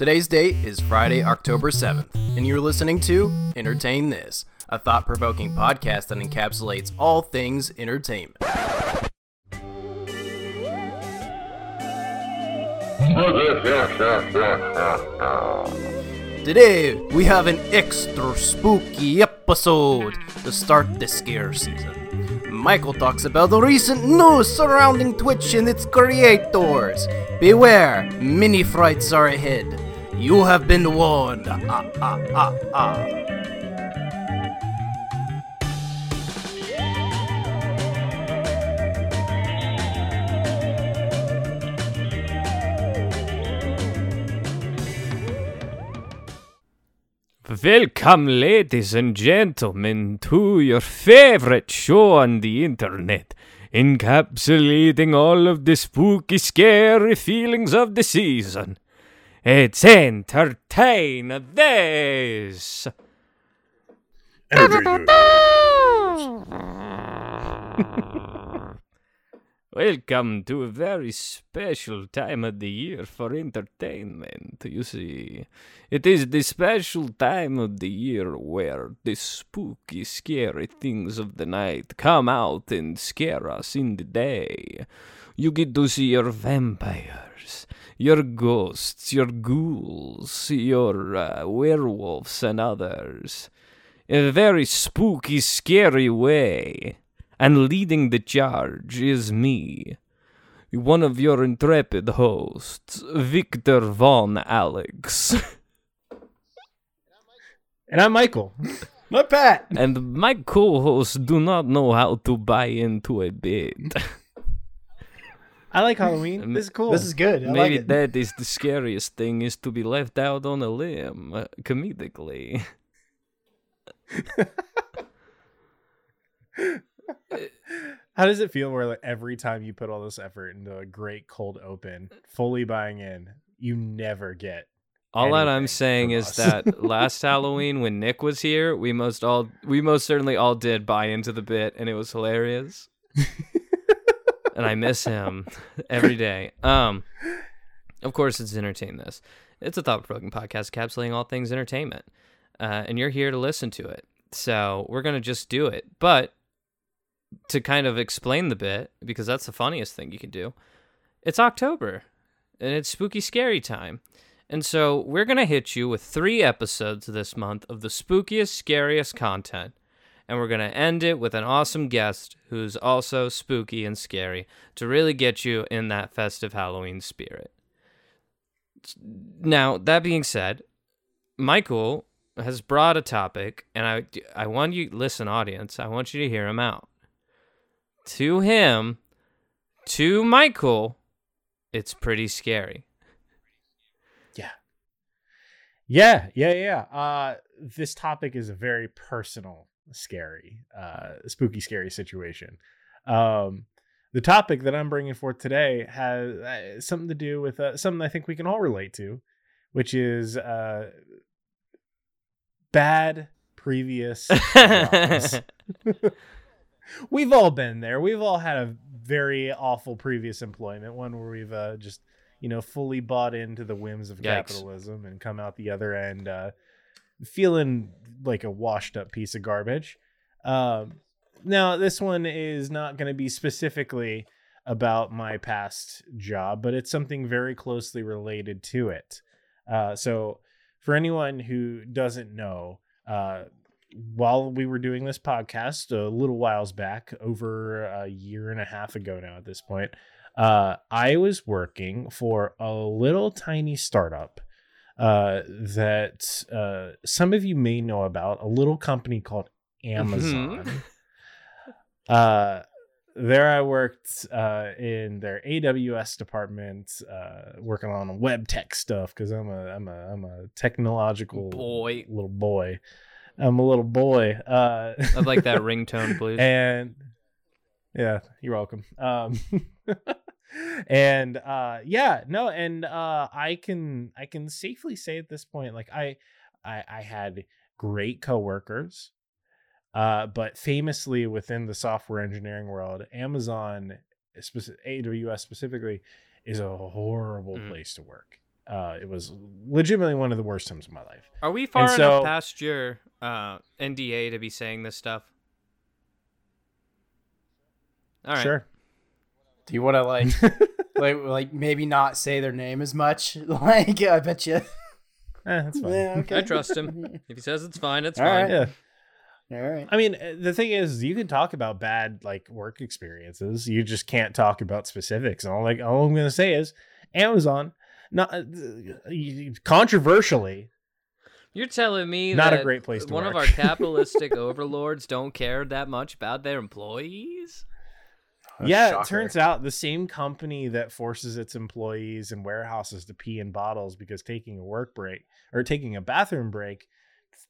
Today's date is Friday, October 7th, and you're listening to Entertain This, a thought provoking podcast that encapsulates all things entertainment. Today, we have an extra spooky episode to start the scare season. Michael talks about the recent news surrounding Twitch and its creators. Beware, mini frights are ahead. You have been warned. Ah, ah, ah, ah. Welcome, ladies and gentlemen, to your favorite show on the internet, encapsulating all of the spooky, scary feelings of the season. It's Entertain This! Welcome to a very special time of the year for entertainment. You see, it is the special time of the year where the spooky, scary things of the night come out and scare us in the day. You get to see your vampires, your ghosts, your ghouls, your uh, werewolves, and others in a very spooky, scary way. And leading the charge is me, one of your intrepid hosts, Victor Von Alex. And I'm Michael. My Pat! and my co hosts do not know how to buy into a bit. I like Halloween. This is cool. This is good. I Maybe like that is the scariest thing is to be left out on a limb, uh, comedically. How does it feel where like every time you put all this effort into a great cold open, fully buying in, you never get All that I'm saying is that last Halloween when Nick was here, we most all we most certainly all did buy into the bit and it was hilarious. And I miss him every day. Um of course it's entertain this. It's a thought provoking podcast encapsulating all things entertainment. Uh, and you're here to listen to it. So we're gonna just do it. But to kind of explain the bit, because that's the funniest thing you can do, it's October and it's spooky scary time. And so we're going to hit you with three episodes this month of the spookiest, scariest content. And we're going to end it with an awesome guest who's also spooky and scary to really get you in that festive Halloween spirit. Now, that being said, Michael has brought a topic, and I, I want you, listen, audience, I want you to hear him out. To him, to Michael, it's pretty scary. Yeah, yeah, yeah. Yeah. Uh this topic is very personal, scary, uh spooky scary situation. Um the topic that I'm bringing forth today has uh, something to do with uh, something I think we can all relate to, which is uh bad previous we've all been there. We've all had a very awful previous employment, one where we've uh, just, you know, fully bought into the whims of Yikes. capitalism and come out the other end uh, feeling like a washed up piece of garbage. Um, now, this one is not going to be specifically about my past job, but it's something very closely related to it. Uh, so, for anyone who doesn't know, uh, while we were doing this podcast a little whiles back, over a year and a half ago now at this point, uh, I was working for a little tiny startup uh, that uh, some of you may know about, a little company called Amazon. uh, there I worked uh, in their AWS department, uh, working on web tech stuff because I'm a I'm a I'm a technological Boy. little boy. I'm a little boy. Uh, I'd like that ringtone, please. and yeah, you're welcome. Um, and uh, yeah, no, and uh, I can I can safely say at this point, like I I, I had great coworkers, uh, but famously within the software engineering world, Amazon, AWS specifically, is a horrible Mm. place to work. Uh, it was legitimately one of the worst times of my life. Are we far so- enough past your uh, NDA to be saying this stuff? All right. Sure. Do you want to like, like, like maybe not say their name as much? Like, I bet you. Eh, that's fine. Yeah, okay. I trust him. If he says it's fine, it's All fine. right. Yeah. All right. I mean, uh, the thing is, you can talk about bad like work experiences. You just can't talk about specifics. And all like all I'm gonna say is, Amazon, not uh, controversially, You're telling me Not a great place to one of our capitalistic overlords don't care that much about their employees? Yeah. Shocker. It turns out the same company that forces its employees and warehouses to pee in bottles because taking a work break or taking a bathroom break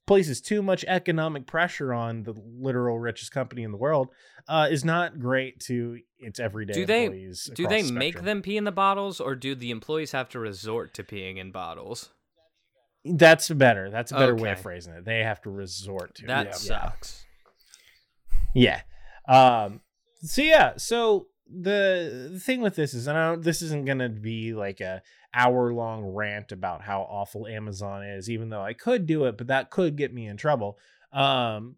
places too much economic pressure on the literal richest company in the world uh, is not great to its everyday Do they- employees. Do they the make them pee in the bottles, or do the employees have to resort to peeing in bottles? That's better. That's a better way of phrasing it. They have to resort to That it. sucks. Yeah. Um. So yeah. So the, thing with this is, and I don't, this isn't gonna be like a hour long rant about how awful Amazon is, even though I could do it, but that could get me in trouble. Um.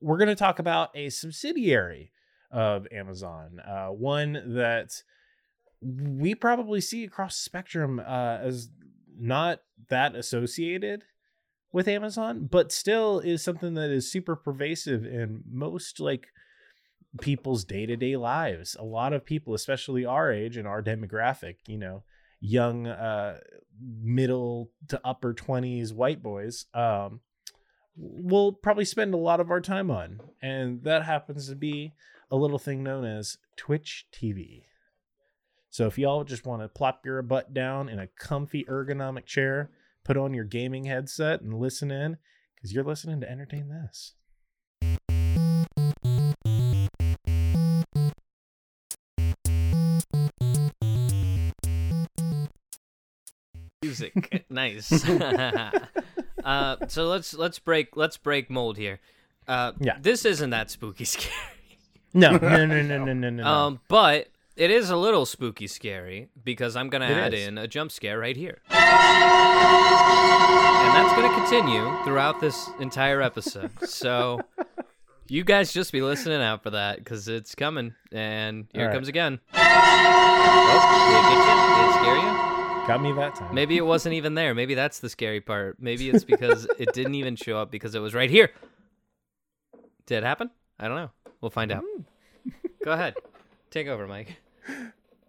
We're gonna talk about a subsidiary of Amazon, uh, one that we probably see across spectrum uh, as not that associated with Amazon, but still is something that is super pervasive in most like people's day-to-day lives. A lot of people, especially our age and our demographic, you know, young uh middle to upper 20s white boys, um we'll probably spend a lot of our time on. And that happens to be a little thing known as Twitch TV. So if y'all just want to plop your butt down in a comfy ergonomic chair, put on your gaming headset and listen in because you're listening to entertain this. Music, nice. uh, so let's let's break let's break mold here. Uh, Yeah. This isn't that spooky scary. No, no, no, no, no, no, no. Um, but it is a little spooky scary because I'm gonna It add is. in a jump scare right here. And that's gonna continue throughout this entire episode. So you guys just be listening out for that because it's coming. And here it comes again. Oh, did it get you? Did it scare you? Got me that time. Maybe it wasn't even there. Maybe that's the scary part. Maybe it's because it didn't even show up because it was right here. Did it happen? I don't know. We'll find out. Go ahead. Take over, Mike.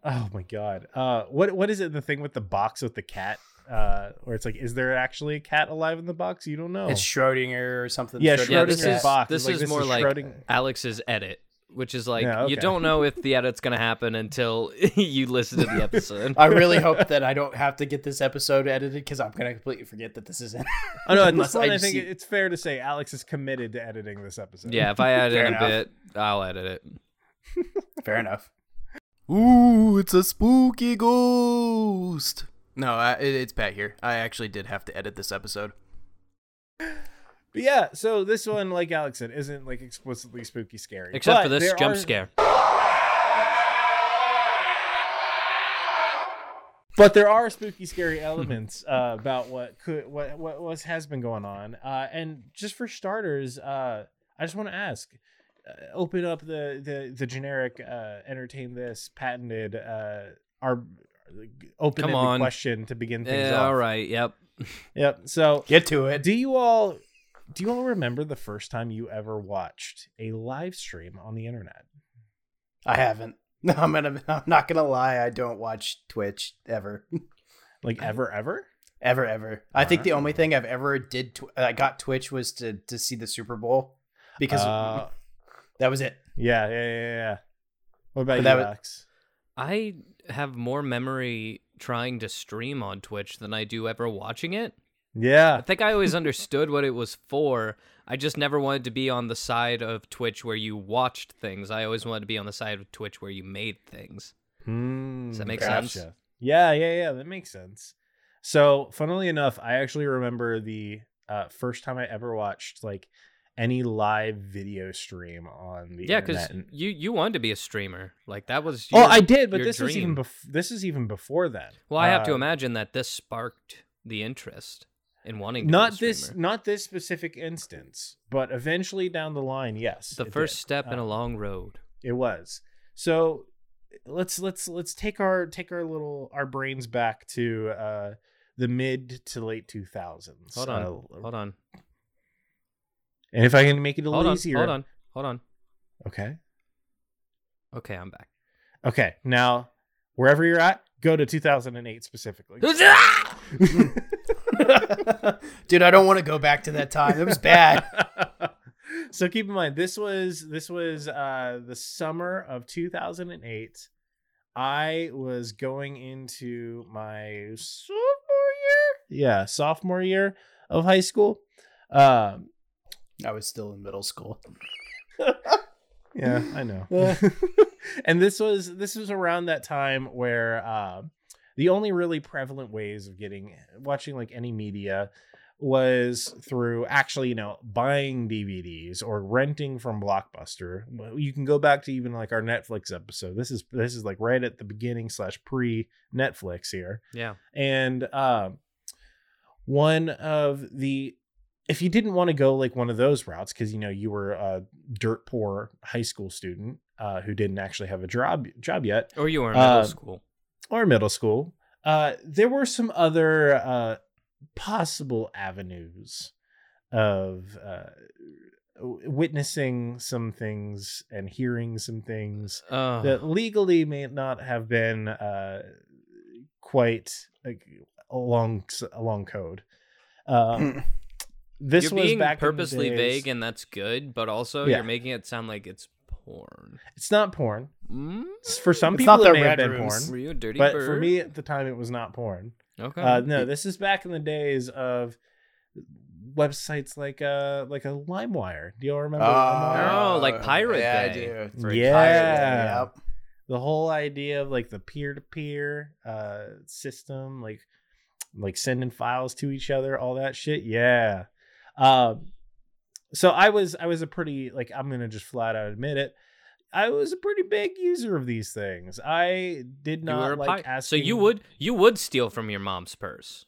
Oh my god. Uh, what what is it? The thing with the box with the cat? Uh, where it's like, is there actually a cat alive in the box? You don't know. It's Schrodinger or something. Yeah, Schrodinger's Yeah, this is box. this It's like, is this more is like Schrodinger- Alex's edit, which is like Yeah, you don't know if the edit's gonna happen until you listen to the episode. I really hope that I don't have to get this episode edited because I'm gonna completely forget that this is in. Oh no, at this Unless point, I, just think see- it's fair to say Alex is committed to editing this episode. yeah, if I add Fair in a enough. bit, I'll edit it. Fair enough. Ooh, it's a spooky ghost. No, I, it, it's Pat here. I actually did have to edit this episode. But yeah, so this one, like Alex said, isn't like explicitly spooky scary. Except But for this jump are- scare. But there are spooky, scary elements uh, about what could what what was has been going on. Uh, and just for starters, uh, I just want to ask, uh, open up the the the generic uh, entertain this patented uh, our open Come question to begin things Yeah, off. all right. Yep. Yep. So Get to it. do you all do you all remember the first time you ever watched a live stream on the internet? I haven't. No, I'm gonna. I'm not gonna lie. I don't watch Twitch ever, Like ever, ever? ever, ever. I think the only thing I've ever did. Tw- I got Twitch was to to see the Super Bowl because Uh, that was it. yeah, yeah, yeah, yeah. What about But you, that was- Alex? I have more memory trying to stream on Twitch than I do ever watching it. I think I always understood what it was for. I just never wanted to be on the side of Twitch where you watched things. I always wanted to be on the side of Twitch where you made things. Hmm, Does that make gotcha. sense? Yeah, yeah, yeah. That makes sense. So, funnily enough, I actually remember the uh, first time I ever watched like any live video stream on the Yeah, because you you wanted to be a streamer. Like that was. oh, I did, but your this is even dream. bef- this is even before that. Well, I have to Uh, imagine that this sparked the interest in wanting to Not this, streamer. not this specific instance, but eventually down the line, yes. The first did. step in a Uh, long road. It was. So let's let's let's take our take our little our brains back to uh the mid to late 2000s. Hold on, Uh, hold on, And if I can make it a hold little on, easier. hold on, hold on. Okay. Okay, I'm back. Okay. Now, wherever you're at, go to 2008 specifically. Dude, I don't want to go back to that time. It was bad. so keep in mind this was this was uh the summer of 2008 i was going into my sophomore year yeah sophomore year of high school um I was still in middle school. yeah i know and this was this was around that time where uh, the only really prevalent ways of getting watching like any media was through actually you know buying dvds or renting from blockbuster you can go back to even like our netflix episode this is this is like right at the beginning slash pre netflix here Yeah. and um, one of the if you didn't want to go like one of those routes because you know you were a dirt poor high school student uh, who didn't actually have a job job yet Or you were in middle Uh, school. Or middle school uh, there were some other uh, possible avenues of uh, witnessing some things and hearing some things Oh, that legally may not have been uh, quite like, along along code. Um, this you're was being back in the purposely vague, and that's good. But also, Yeah. you're making it sound like it's porn. It's not porn. Mm? For some It's people, not it may have been Rooms. Were porn, you a dirty but bird? for me at the time, it was not porn. okay. Uh, no, this is back in the days of websites like uh like a LimeWire. Do y'all remember LimeWire? Oh, like Pirate yeah, Bay. I do. For Pirate Yeah. Bay, yep. the whole idea of like the peer-to-peer uh system like like sending files to each other all that shit yeah um so i was i was a pretty like i'm gonna just flat out admit it i was a pretty big user of these things i did not like pi- asking so you would you would steal from your mom's purse,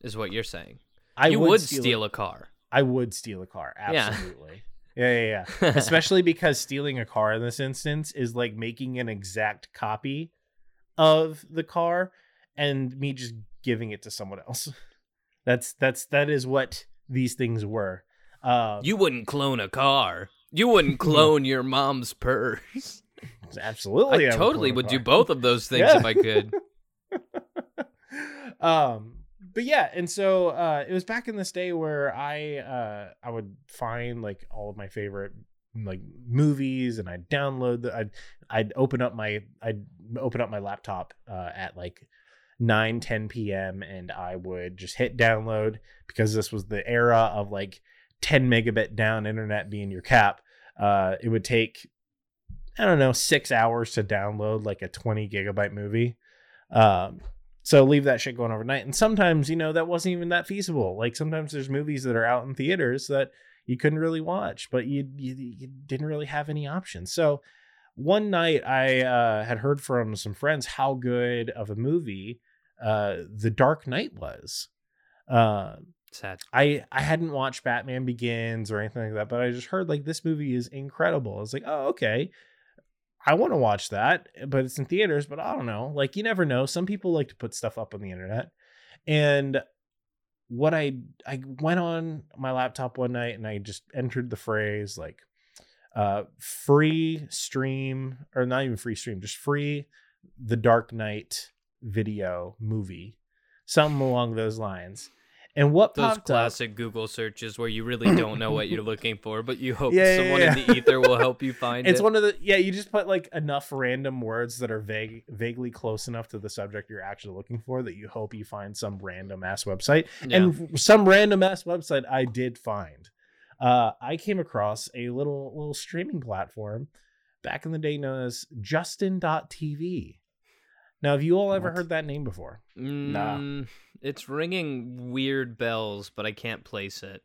is what you're saying. i you would, would steal, steal a car. i would steal a car Yeah. absolutely yeah yeah yeah, especially because stealing a car in this instance is like making an exact copy of the car and me just giving it to someone else that's that's that is what these things were um You wouldn't clone a car. You wouldn't clone your mom's purse. absolutely I would totally clone would do both of those things Yeah. if I could. um but yeah and so uh it was back in this day where i uh i would find like all of my favorite like movies and i'd download the i'd i'd open up my i'd open up my laptop uh at like 9 10 p.m and i would just hit download because this was the era of like 10 megabit down internet being your cap uh it would take i don't know six hours to download like a 20 gigabyte movie um so leave that shit going overnight. And sometimes, you know, that wasn't even that feasible. Like sometimes there's movies that are out in theaters that you couldn't really watch, but you you, you didn't really have any options. So one night I uh, had heard from some friends how good of a movie uh, The Dark Knight was. Uh, Sad. I I hadn't watched Batman Begins or anything like that, but I just heard like this movie is incredible. I was like, oh okay, I want to watch that, but it's in theaters. But I don't know, like you never know. Some people like to put stuff up on the internet, and what I I went on my laptop one night and I just entered the phrase like uh free stream or not even free stream, just free the Dark Knight video movie, something along those lines. And what Those popped up? classic Google searches where you really don't know what you're looking for, but you hope Yeah, yeah, someone yeah. in the ether will help you find It's it. It's one of the yeah. You just put like enough random words that are vague, vaguely close enough to the subject you're actually looking for that you hope you find some random ass website. Yeah. And some random ass website I did find. Uh, I came across a little little streaming platform back in the day known as Justin.tv. Now, have you all ever What? heard that name before? Mm, it's ringing weird bells, but I can't place it.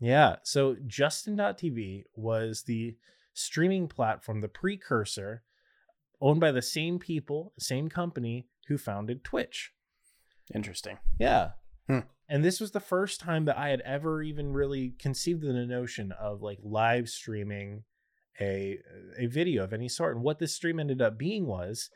Yeah. So Justin.tv was the streaming platform, the precursor, owned by the same people, same company who founded Twitch. Interesting. Yeah. Hmm. And this was the first time that I had ever even really conceived of the notion of like live streaming a a video of any sort. And what this stream ended up being was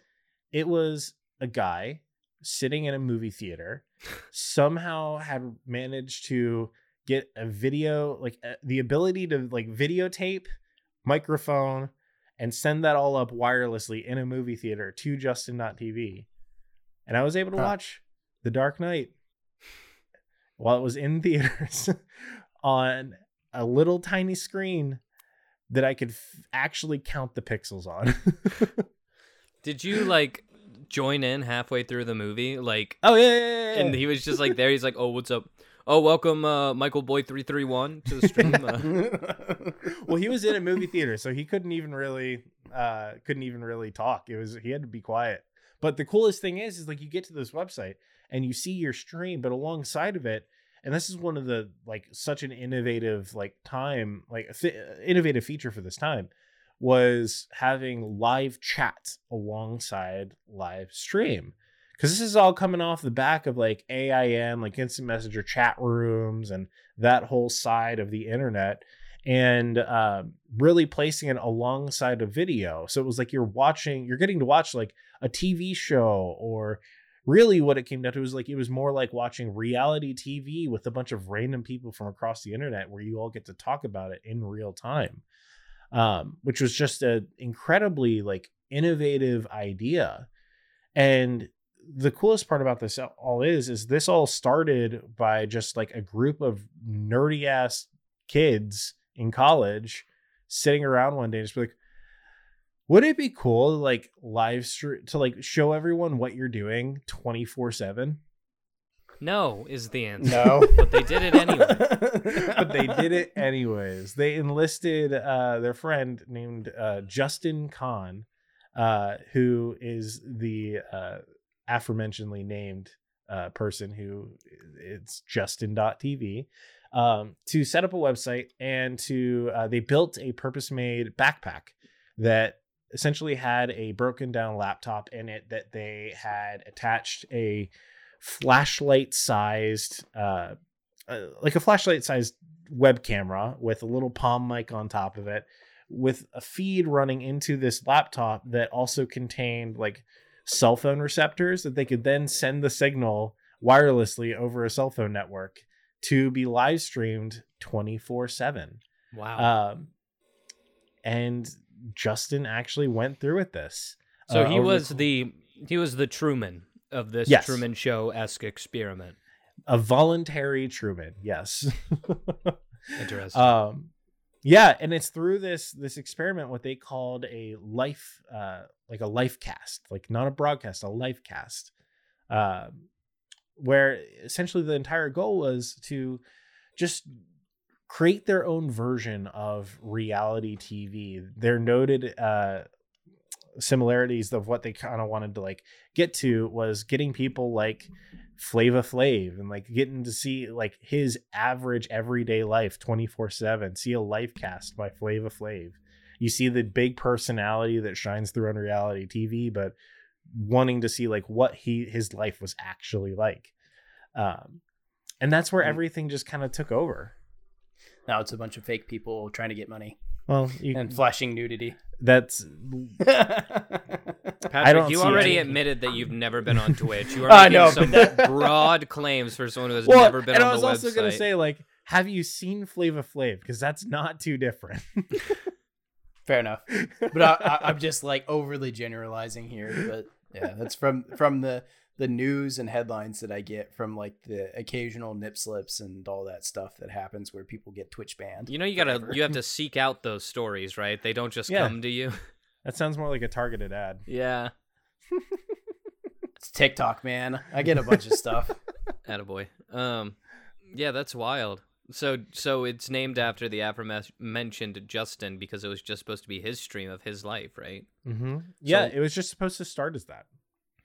it was a guy sitting in a movie theater somehow had managed to get a video like uh, the ability to like videotape microphone and send that all up wirelessly in a movie theater to justin.tv and i was able to Huh. watch the dark knight while it was in theaters on a little tiny screen that i could f- actually count the pixels on Did you like join in halfway through the movie? Like, oh yeah, yeah, yeah, yeah. and he was just like there. He's like, "Oh, what's up? Oh, welcome, uh, Michael Boy three three one to the stream." Uh, well he was in a movie theater so he couldn't even really uh couldn't even really talk it was he had to be quiet but the coolest thing is is like you get to this website and you see your stream but alongside of it and this is one of the like such an innovative like time like th- innovative feature for this time was having live chat alongside live stream because this is all coming off the back of like AIM, like instant messenger chat rooms, and that whole side of the internet, and um, really placing it alongside a video. So it was like you're watching, you're getting to watch like a TV show, or really what it came down to was like it was more like watching reality TV with a bunch of random people from across the internet, where you all get to talk about it in real time, um, which was just an incredibly like innovative idea, and the coolest part about this all is is this all started by just like a group of nerdy ass kids in college sitting around one day and just be like would it be cool to like live stream to like show everyone what you're doing 24 7 no, is the answer. no. but they did it anyway. but they did it anyways they enlisted uh their friend named uh justin kan uh who is the uh aforementionedly named uh, person who it's justin.tv um, to set up a website and to uh, they built a purpose made backpack that essentially had a broken down laptop in it that they had attached a flashlight sized uh, uh, like a flashlight sized web camera with a little palm mic on top of it with a feed running into this laptop that also contained like cell phone receptors that they could then send the signal wirelessly over a cell phone network to be live streamed 24 7 Wow. um and justin actually went through with this so uh, he was the- the he was the Truman of this Yes. Truman Show esque experiment. a voluntary truman yes Interesting. um yeah and it's through this this experiment what they called a life uh like a life cast like not a broadcast a life cast um where essentially the entire goal was to just create their own version of reality tv They're noted uh similarities of what they kind of wanted to like get to was getting people like Flava Flav and like getting to see like his average everyday life 24 7. See a life cast by Flava Flav. You see the big personality that shines through on reality TV, but wanting to see like what he his life was actually like. Um, and that's where everything just kind of took over. now it's a bunch of fake people trying to get money Well, you, and flashing nudity. That's Patrick, don't you already any- admitted that you've never been on Twitch. You are I making know, some but that- broad claims for someone who has well, never been and I was also gonna say like, have you seen Flava Flav? Because that's not too different. Fair enough. But I, I, I'm just like overly generalizing here. But yeah, that's from from the the news and headlines that I get from like the occasional nip slips and all that stuff that happens where people get Twitch banned. you know, you gotta forever. you have to seek out those stories, right? They don't just Yeah. come to you. that sounds more like a targeted ad. yeah, It's TikTok, man. I get a bunch of stuff. attaboy. Um, yeah, that's wild. So, so it's named after the aforementioned Justin because it was just supposed to be his stream of his life, right? Mm-hmm. Yeah, So- it was just supposed to start as that.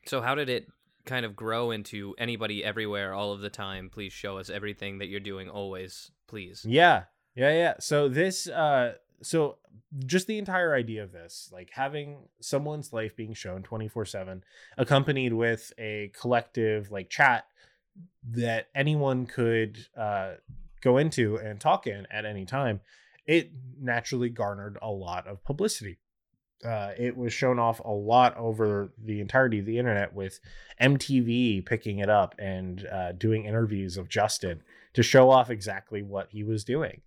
So, how did it kind of grow into anybody everywhere all of the time. Please show us everything that you're doing always, please. Yeah. Yeah, yeah. So this uh so just the entire idea of this, like having someone's life being shown 24/7 accompanied with a collective like chat that anyone could uh go into and talk in at any time, it naturally garnered a lot of publicity. Uh, it was shown off a lot over the entirety of the internet with MTV picking it up and uh, doing interviews of Justin to show off exactly what he was doing.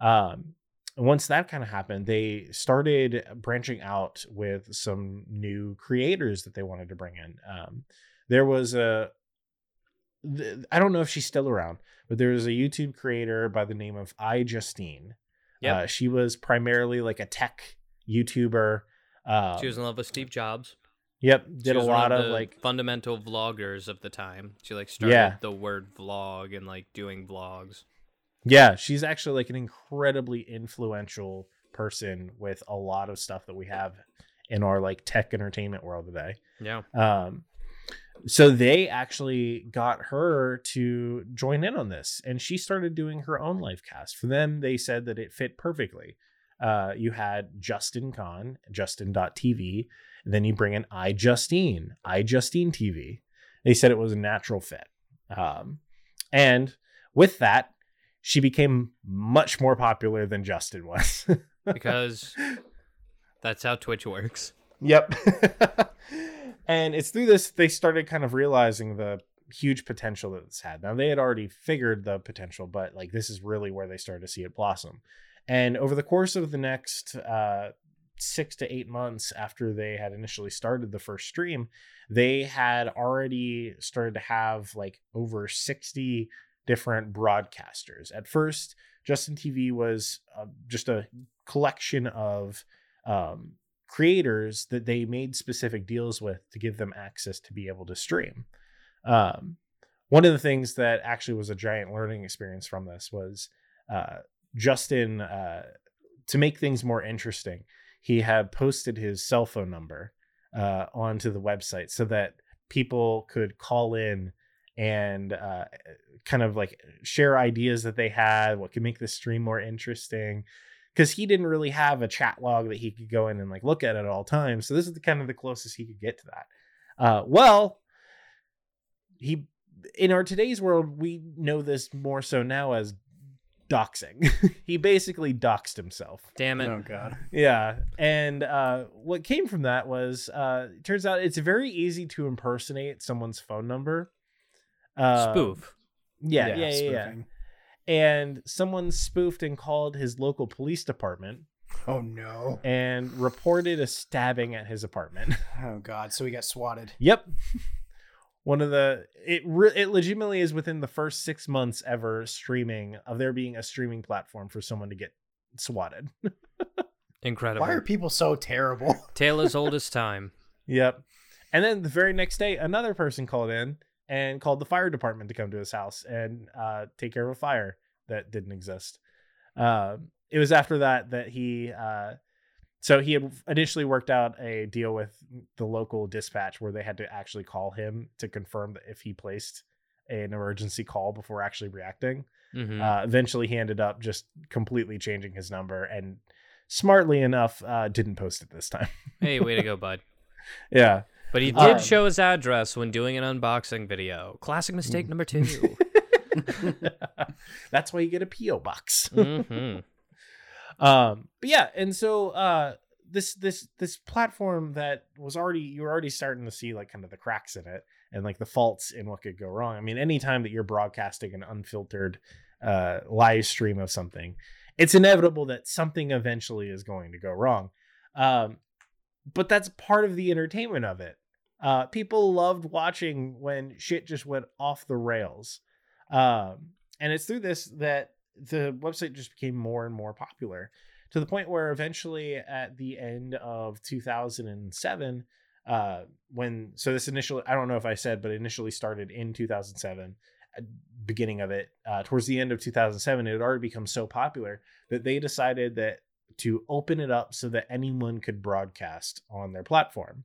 Um, once that kind of happened, they started branching out with some new creators that they wanted to bring in. Um, there was a, th- I don't know if she's still around, but there was a YouTube creator by the name of iJustine. Yep. Uh, she was primarily like a tech YouTuber. Uh, She was in love with Steve Jobs. yep, did a lot of the like fundamental vloggers of the time. She like started Yeah. the word vlog and like doing vlogs. Yeah, she's actually like an incredibly influential person with a lot of stuff that we have in our like tech entertainment world today. Yeah. Um so they actually got her to join in on this and she started doing her own live cast. For them, they said that it fit perfectly. Uh you had Justin Kan, Justin.tv, and then you bring in iJustine, iJustine TV. They said it was a natural fit. Um and with that, she became much more popular than Justin was. Because that's how Twitch works. Yep. and it's through this they started kind of realizing the huge potential that it's had. Now they had already figured the potential, but like this is really where they started to see it blossom. And over the course of the next uh, six to eight months after they had initially started the first stream, they had already started to have like over 60 different broadcasters. At first, Justin TV was uh, just a collection of um, creators that they made specific deals with to give them access to be able to stream. Um, one of the things that actually was a giant learning experience from this was uh, Justin, uh, to make things more interesting, he had posted his cell phone number uh, onto the website so that people could call in and uh, kind of like share ideas that they had, what could make the stream more interesting. Because he didn't really have a chat log that he could go in and like look at at all times. So this is the kind of the closest he could get to that. Uh, well, he in our today's world, we know this more so now as doxing. he basically doxed himself. Damn it. Oh god. Yeah, and uh, what came from that was uh, it turns out it's very easy to impersonate someone's phone number. Uh, Spoof. Yeah, yeah, yeah, yeah. spoofing. And someone spoofed and called his local police department Oh no. and reported a stabbing at his apartment. Oh god. So he got swatted. yep. One of the it re- it legitimately is within the first six months ever streaming of there being a streaming platform for someone to get swatted. Incredible. Why are people so terrible? Tale as old as time. Yep. And then the very next day, another person called in and called the fire department to come to his house and uh, take care of a fire that didn't exist. Um, it was after that that he, uh, so he had initially worked out a deal with the local dispatch where they had to actually call him to confirm that if he placed an emergency call before actually reacting. hmm Uh, eventually, he ended up just completely changing his number and smartly enough uh, didn't post it this time. hey, way to go, bud. yeah. But he did Um, show his address when doing an unboxing video. Classic mistake number two. That's why you get a PO box. hmm um, but yeah, and so uh, this this this platform that was already you were already starting to see like kind of the cracks in it and like the faults in what could go wrong. I mean, anytime that you're broadcasting an unfiltered uh, live stream of something, it's inevitable that something eventually is going to go wrong. Um, but that's part of the entertainment of it. Uh, people loved watching when shit just went off the rails. Um, and it's through this that the website just became more and more popular to the point where eventually at the end of 2007 uh when so this initially i don't know if i said but initially started in 2007 beginning of it uh towards the end of 2007 it had already become so popular that they decided that to open it up so that anyone could broadcast on their platform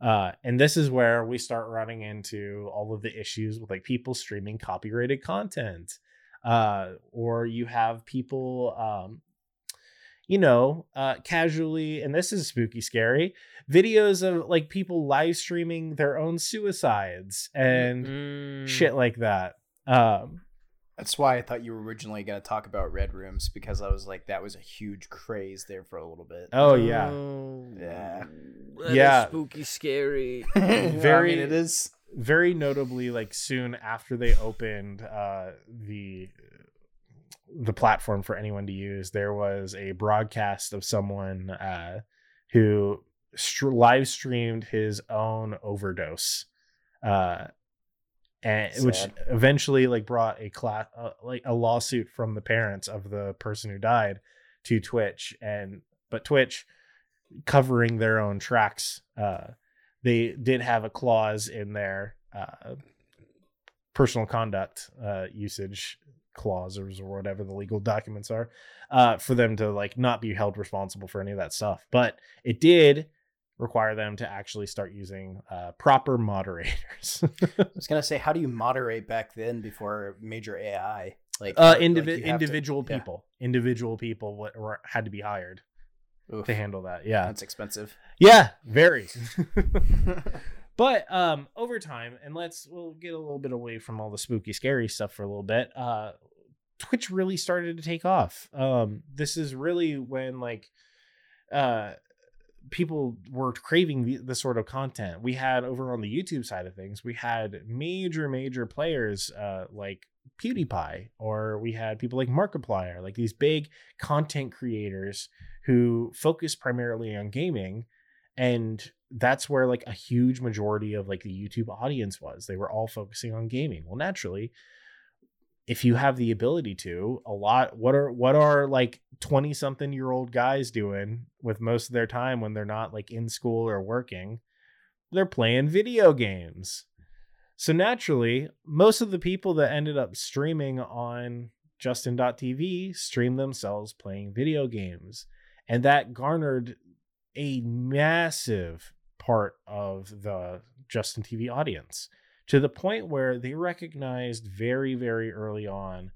Uh, and this is where we start running into all of the issues with like people streaming copyrighted content. Uh, or you have people, um, you know, uh, casually, and this is spooky scary videos of like people live streaming their own suicides and Mm. shit like that. Um, That's why I thought you were originally going to talk about Red Rooms because I was like, that was a huge craze there for a little bit. oh, yeah. Oh, Yeah. that is Yeah. spooky, scary. I Very- mean, it is. Very notably like soon after they opened uh the the platform for anyone to use there was a broadcast of someone uh who str- live streamed his own overdose uh and which eventually like brought a class uh, like a lawsuit from the parents of the person who died to Twitch and but Twitch covering their own tracks uh they did have a clause in their uh, personal conduct uh, usage clauses or whatever the legal documents are uh, for them to like not be held responsible for any of that stuff. But it did require them to actually start using uh, proper moderators. I was going to say, how do you moderate back then before major AI? Like, uh, indivi- you have to- individual yeah. people, individual people what were, had to be hired Oof, to handle that. Yeah, That's expensive. yeah, very. but um over time and let's we'll get a little bit away from all the spooky scary stuff for a little bit uh twitch really started to take off um this is really when like uh people were craving the, the sort of content we had over on the youtube side of things we had major major players uh like pewdiepie or we had people like markiplier like these big content creators who focus primarily on gaming and that's where like a huge majority of like the YouTube audience was. They were all focusing on gaming. Well, naturally, if you have the ability to, a lot what are what are like 20 something year old guys doing with most of their time when they're not like in school or working? They're playing video games. So naturally, most of the people that ended up streaming on Justin.tv stream themselves playing video games. And that garnered a massive part of the Justin TV audience to the point where they recognized very, very early on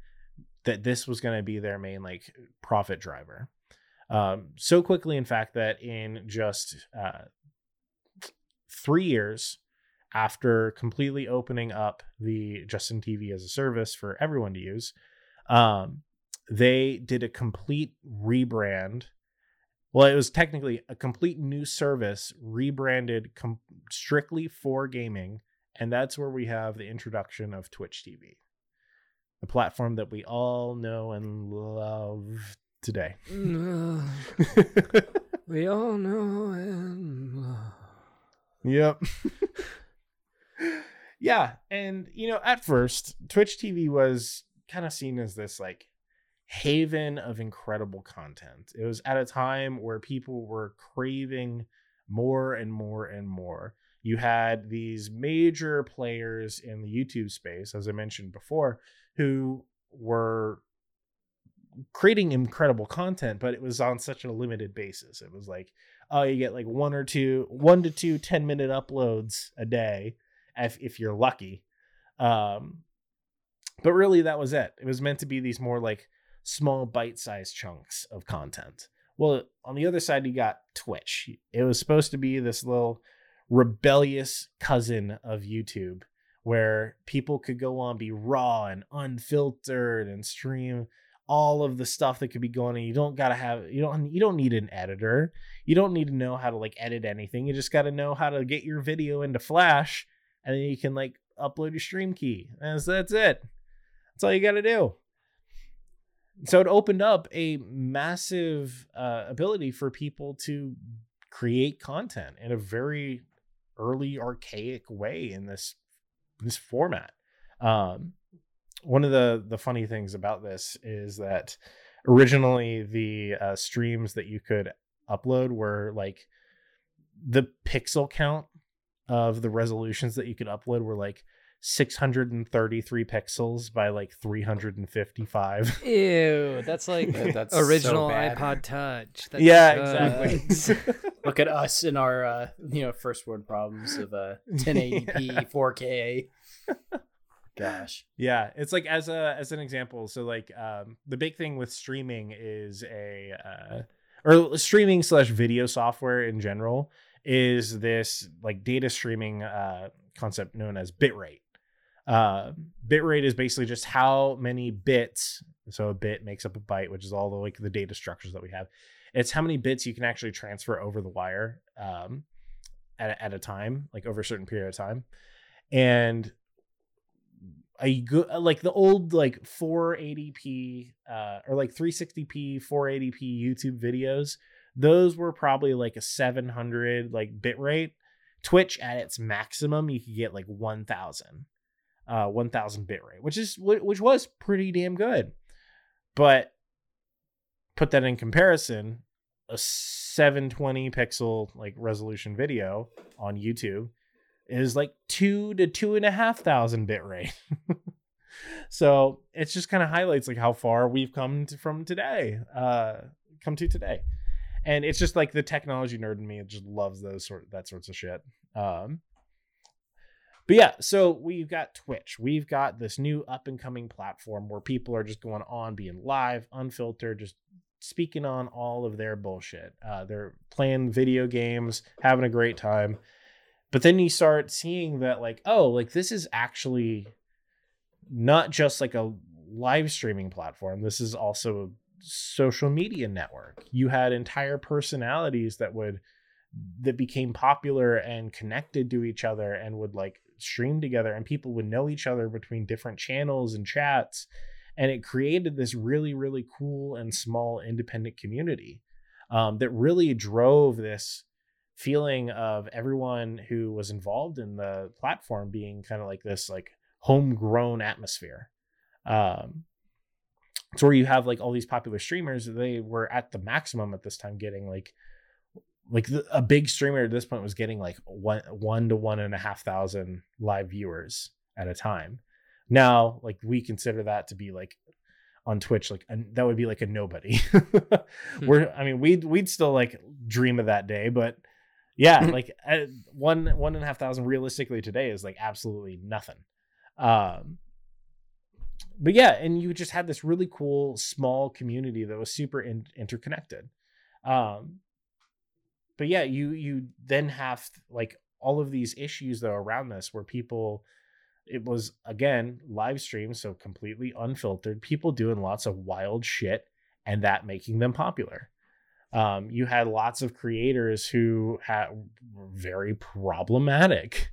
that this was going to be their main like profit driver. Um, so quickly, in fact, that in just uh, three years after completely opening up the Justin TV as a service for everyone to use, um, they did a complete rebrand well, it was technically a complete new service rebranded com- strictly for gaming. And that's where we have the introduction of Twitch TV, the platform that we all know and love today. we all know and love. Yep. yeah. And, you know, at first, Twitch TV was kind of seen as this like haven of incredible content. It was at a time where people were craving more and more and more. You had these major players in the YouTube space, as I mentioned before, who were creating incredible content, but it was on such a limited basis. It was like, oh, you get like one or two, one to two 10 minute uploads a day if, if you're lucky. Um, but really, that was it. It was meant to be these more like small bite sized chunks of content. Well, on the other side, you got Twitch. It was supposed to be this little rebellious cousin of YouTube where people could go on, be raw and unfiltered and stream all of the stuff that could be going on. You don't gotta have you don't you don't need an editor. You don't need to know how to like edit anything. You just gotta know how to get your video into Flash and then you can like upload your stream key. And so that's it. That's all you gotta do so it opened up a massive uh, ability for people to create content in a very early archaic way in this this format. Um, one of the the funny things about this is that originally the uh, streams that you could upload were like the pixel count of the resolutions that you could upload were like 633 pixels by like 355 Ew, that's like Yeah, that's original bad. iPod Touch. That yeah sucks. exactly Look at us in our uh, you know first world problems of uh 1080p 4K. Gosh. Yeah, it's like as a as an example. So like um, the big thing with streaming is a uh, or streaming slash video software in general is this like data streaming uh, concept known as bitrate. Uh, bitrate is basically just how many bits. So a bit makes up a byte, which is all the like the data structures that we have. It's how many bits you can actually transfer over the wire um, at at a time, like over a certain period of time, and a good like the old like 480p uh or like 360p 480p youtube videos those were probably like a 700 like bit rate twitch at its maximum you could get like 1000 uh 1000 bit rate which is which was pretty damn good but put that in comparison a 720 pixel like resolution video on youtube is like two to two and a half thousand bit rate. so it's just kind of highlights like how far we've come to, from today, uh, come to today. And it's just like the technology nerd in me just loves those sort that sorts of shit. Um, but yeah, so we've got Twitch. We've got this new up and coming platform where people are just going on, being live, unfiltered, just speaking on all of their bullshit. Uh, they're playing video games, having a great time but then you start seeing that like oh like this is actually not just like a live streaming platform this is also a social media network you had entire personalities that would that became popular and connected to each other and would like stream together and people would know each other between different channels and chats and it created this really really cool and small independent community um, that really drove this feeling of everyone who was involved in the platform being kind of like this like homegrown atmosphere. Um it's where you have like all these popular streamers they were at the maximum at this time getting like like the, a big streamer at this point was getting like one one to one and a half thousand live viewers at a time. Now like we consider that to be like on twitch like and that would be like a nobody. We're i mean we'd we'd still like dream of that day but yeah like uh, one one and a half thousand realistically today is like absolutely nothing. Um but yeah and you just had this really cool small community that was super in- interconnected. Um but yeah you you then have like all of these issues though around this where people it was again live stream so completely unfiltered people doing lots of wild shit and that making them popular. Um, you had lots of creators who had very problematic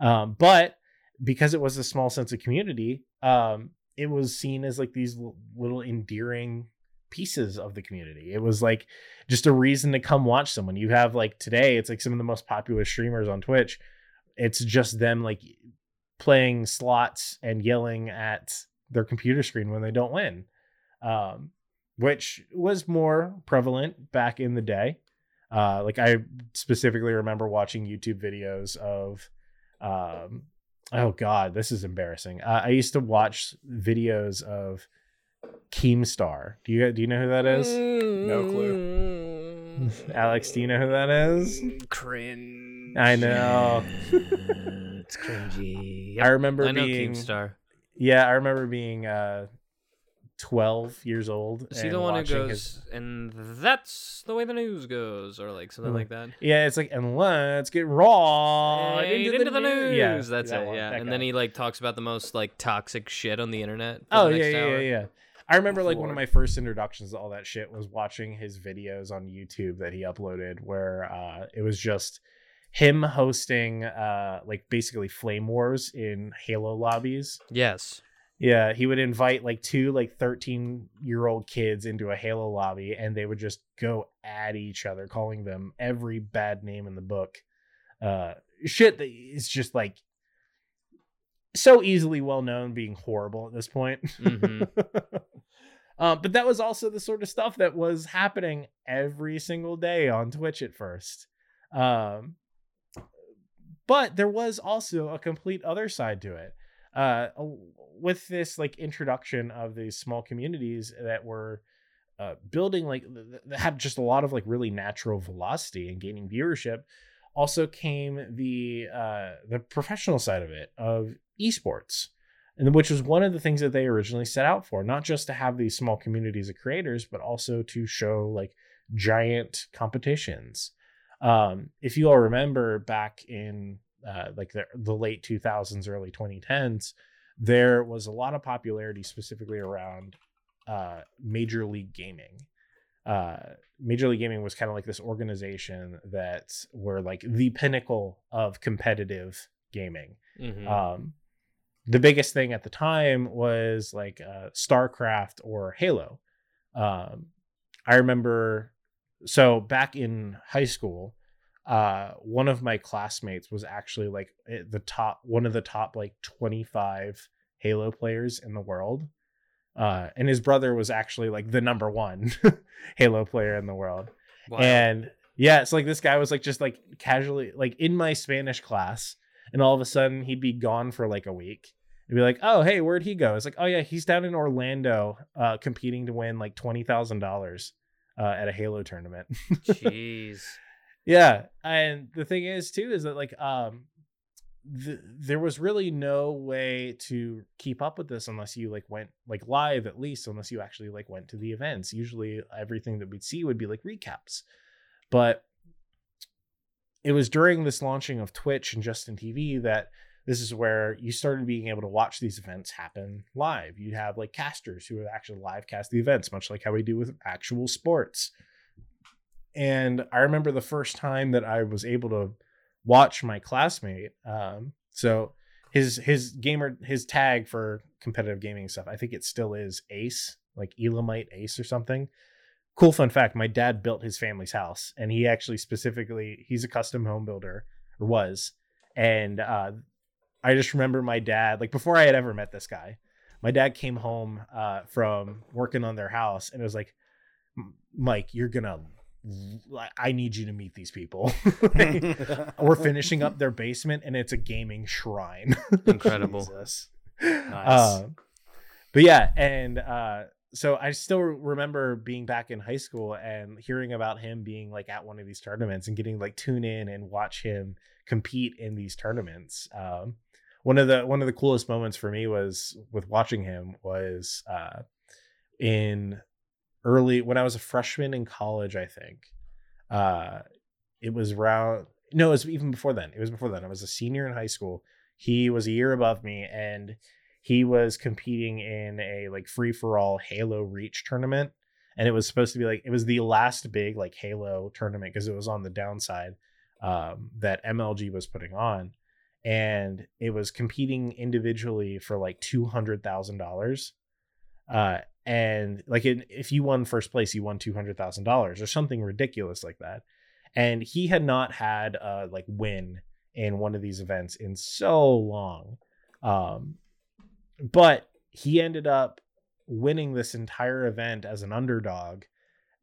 um, but because it was a small sense of community um, it was seen as like these little endearing pieces of the community it was like just a reason to come watch someone you have like today it's like some of the most popular streamers on twitch it's just them like playing slots and yelling at their computer screen when they don't win um, which was more prevalent back in the day. Uh, like I specifically remember watching YouTube videos of, um, oh god, this is embarrassing. Uh, I used to watch videos of Keemstar. Do you do you know who that is? No clue. Alex, do you know who that is? Cringe. I know. it's cringy. I remember I know being Keemstar. yeah, I remember being uh, twelve years old. Is he and the one who watching goes, his- and that's the way the news goes, or like something Mhm. like that? Yeah, it's like and let's get raw Hey, into, the, news. Yeah, that's that it. one, yeah, and guy. then he like talks about the most like toxic shit on the internet. for Oh the yeah, next yeah, hour. yeah, yeah. I remember like one of my first introductions to all that shit was watching his videos on YouTube that he uploaded, where uh, it was just him hosting uh, like basically flame wars in Halo lobbies. Yes. Yeah, he would invite like two like 13 year old kids into a Halo lobby and they would just go at each other, calling them every bad name in the book. Uh, shit that is just like so easily well known being horrible at this point. Mhm. um, but that was also the sort of stuff that was happening every single day on Twitch at first. Um, but there was also a complete other side to it uh with this like introduction of these small communities that were uh, building like th- th- that had just a lot of like really natural velocity and gaining viewership also came the uh the professional side of it of esports and which was one of the things that they originally set out for not just to have these small communities of creators but also to show like giant competitions. Um if you all remember back in uh like the, the late 2000s early 2010s there was a lot of popularity specifically around uh major league gaming uh major league gaming was kind of like this organization that were like the pinnacle of competitive gaming. Mhm. um the biggest thing at the time was like uh starcraft or halo. Um i remember so back in high school uh one of my classmates was actually like the top one of the top like 25 halo players in the world uh and his brother was actually like the number one halo player in the world Wow. and yeah, it's like this guy was like just like casually like in my Spanish class, and all of a sudden he'd be gone for like a week. And be like, oh hey, where'd he go? It's like, oh yeah, he's down in Orlando, uh, competing to win like twenty thousand dollars uh, at a Halo tournament. Jeez. yeah, and the thing is too is that like um, th- there was really no way to keep up with this unless you like went like live at least unless you actually like went to the events. Usually everything that we'd see would be like recaps. But it was during this launching of twitch and justin tv that this is where you started being able to watch these events happen live. You'd have like casters who would actually live cast the events much like how we do with actual sports. And i remember the first time that i was able to watch my classmate um so his his gamer his tag for competitive gaming stuff i think it still is ace like elamite ace or something. Cool fun fact my dad built his family's house and he actually specifically he's a custom home builder or was and uh i just remember my dad like before i had ever met this guy my dad came home uh from working on their house and it was like mike you're gonna i need you to meet these people we're finishing up their basement and it's a gaming shrine Incredible. Jesus. uh, but yeah and uh so i still remember being back in high school and hearing about him being like at one of these tournaments and getting like tune in and watch him compete in these tournaments um one of the one of the coolest moments for me was with watching him was uh in early when i was a freshman in college i think uh it was around no it was even before then it was before then i was a senior in high school he was a year above me and he was competing in a like free for all halo reach tournament and it was supposed to be like it was the last big like halo tournament because it was on the downside um, that mlg was putting on and it was competing individually for like $200000 uh, and like it, if you won first place you won $200000 or something ridiculous like that. And he had not had a like win in one of these events in so long. Um but he ended up winning this entire event as an underdog.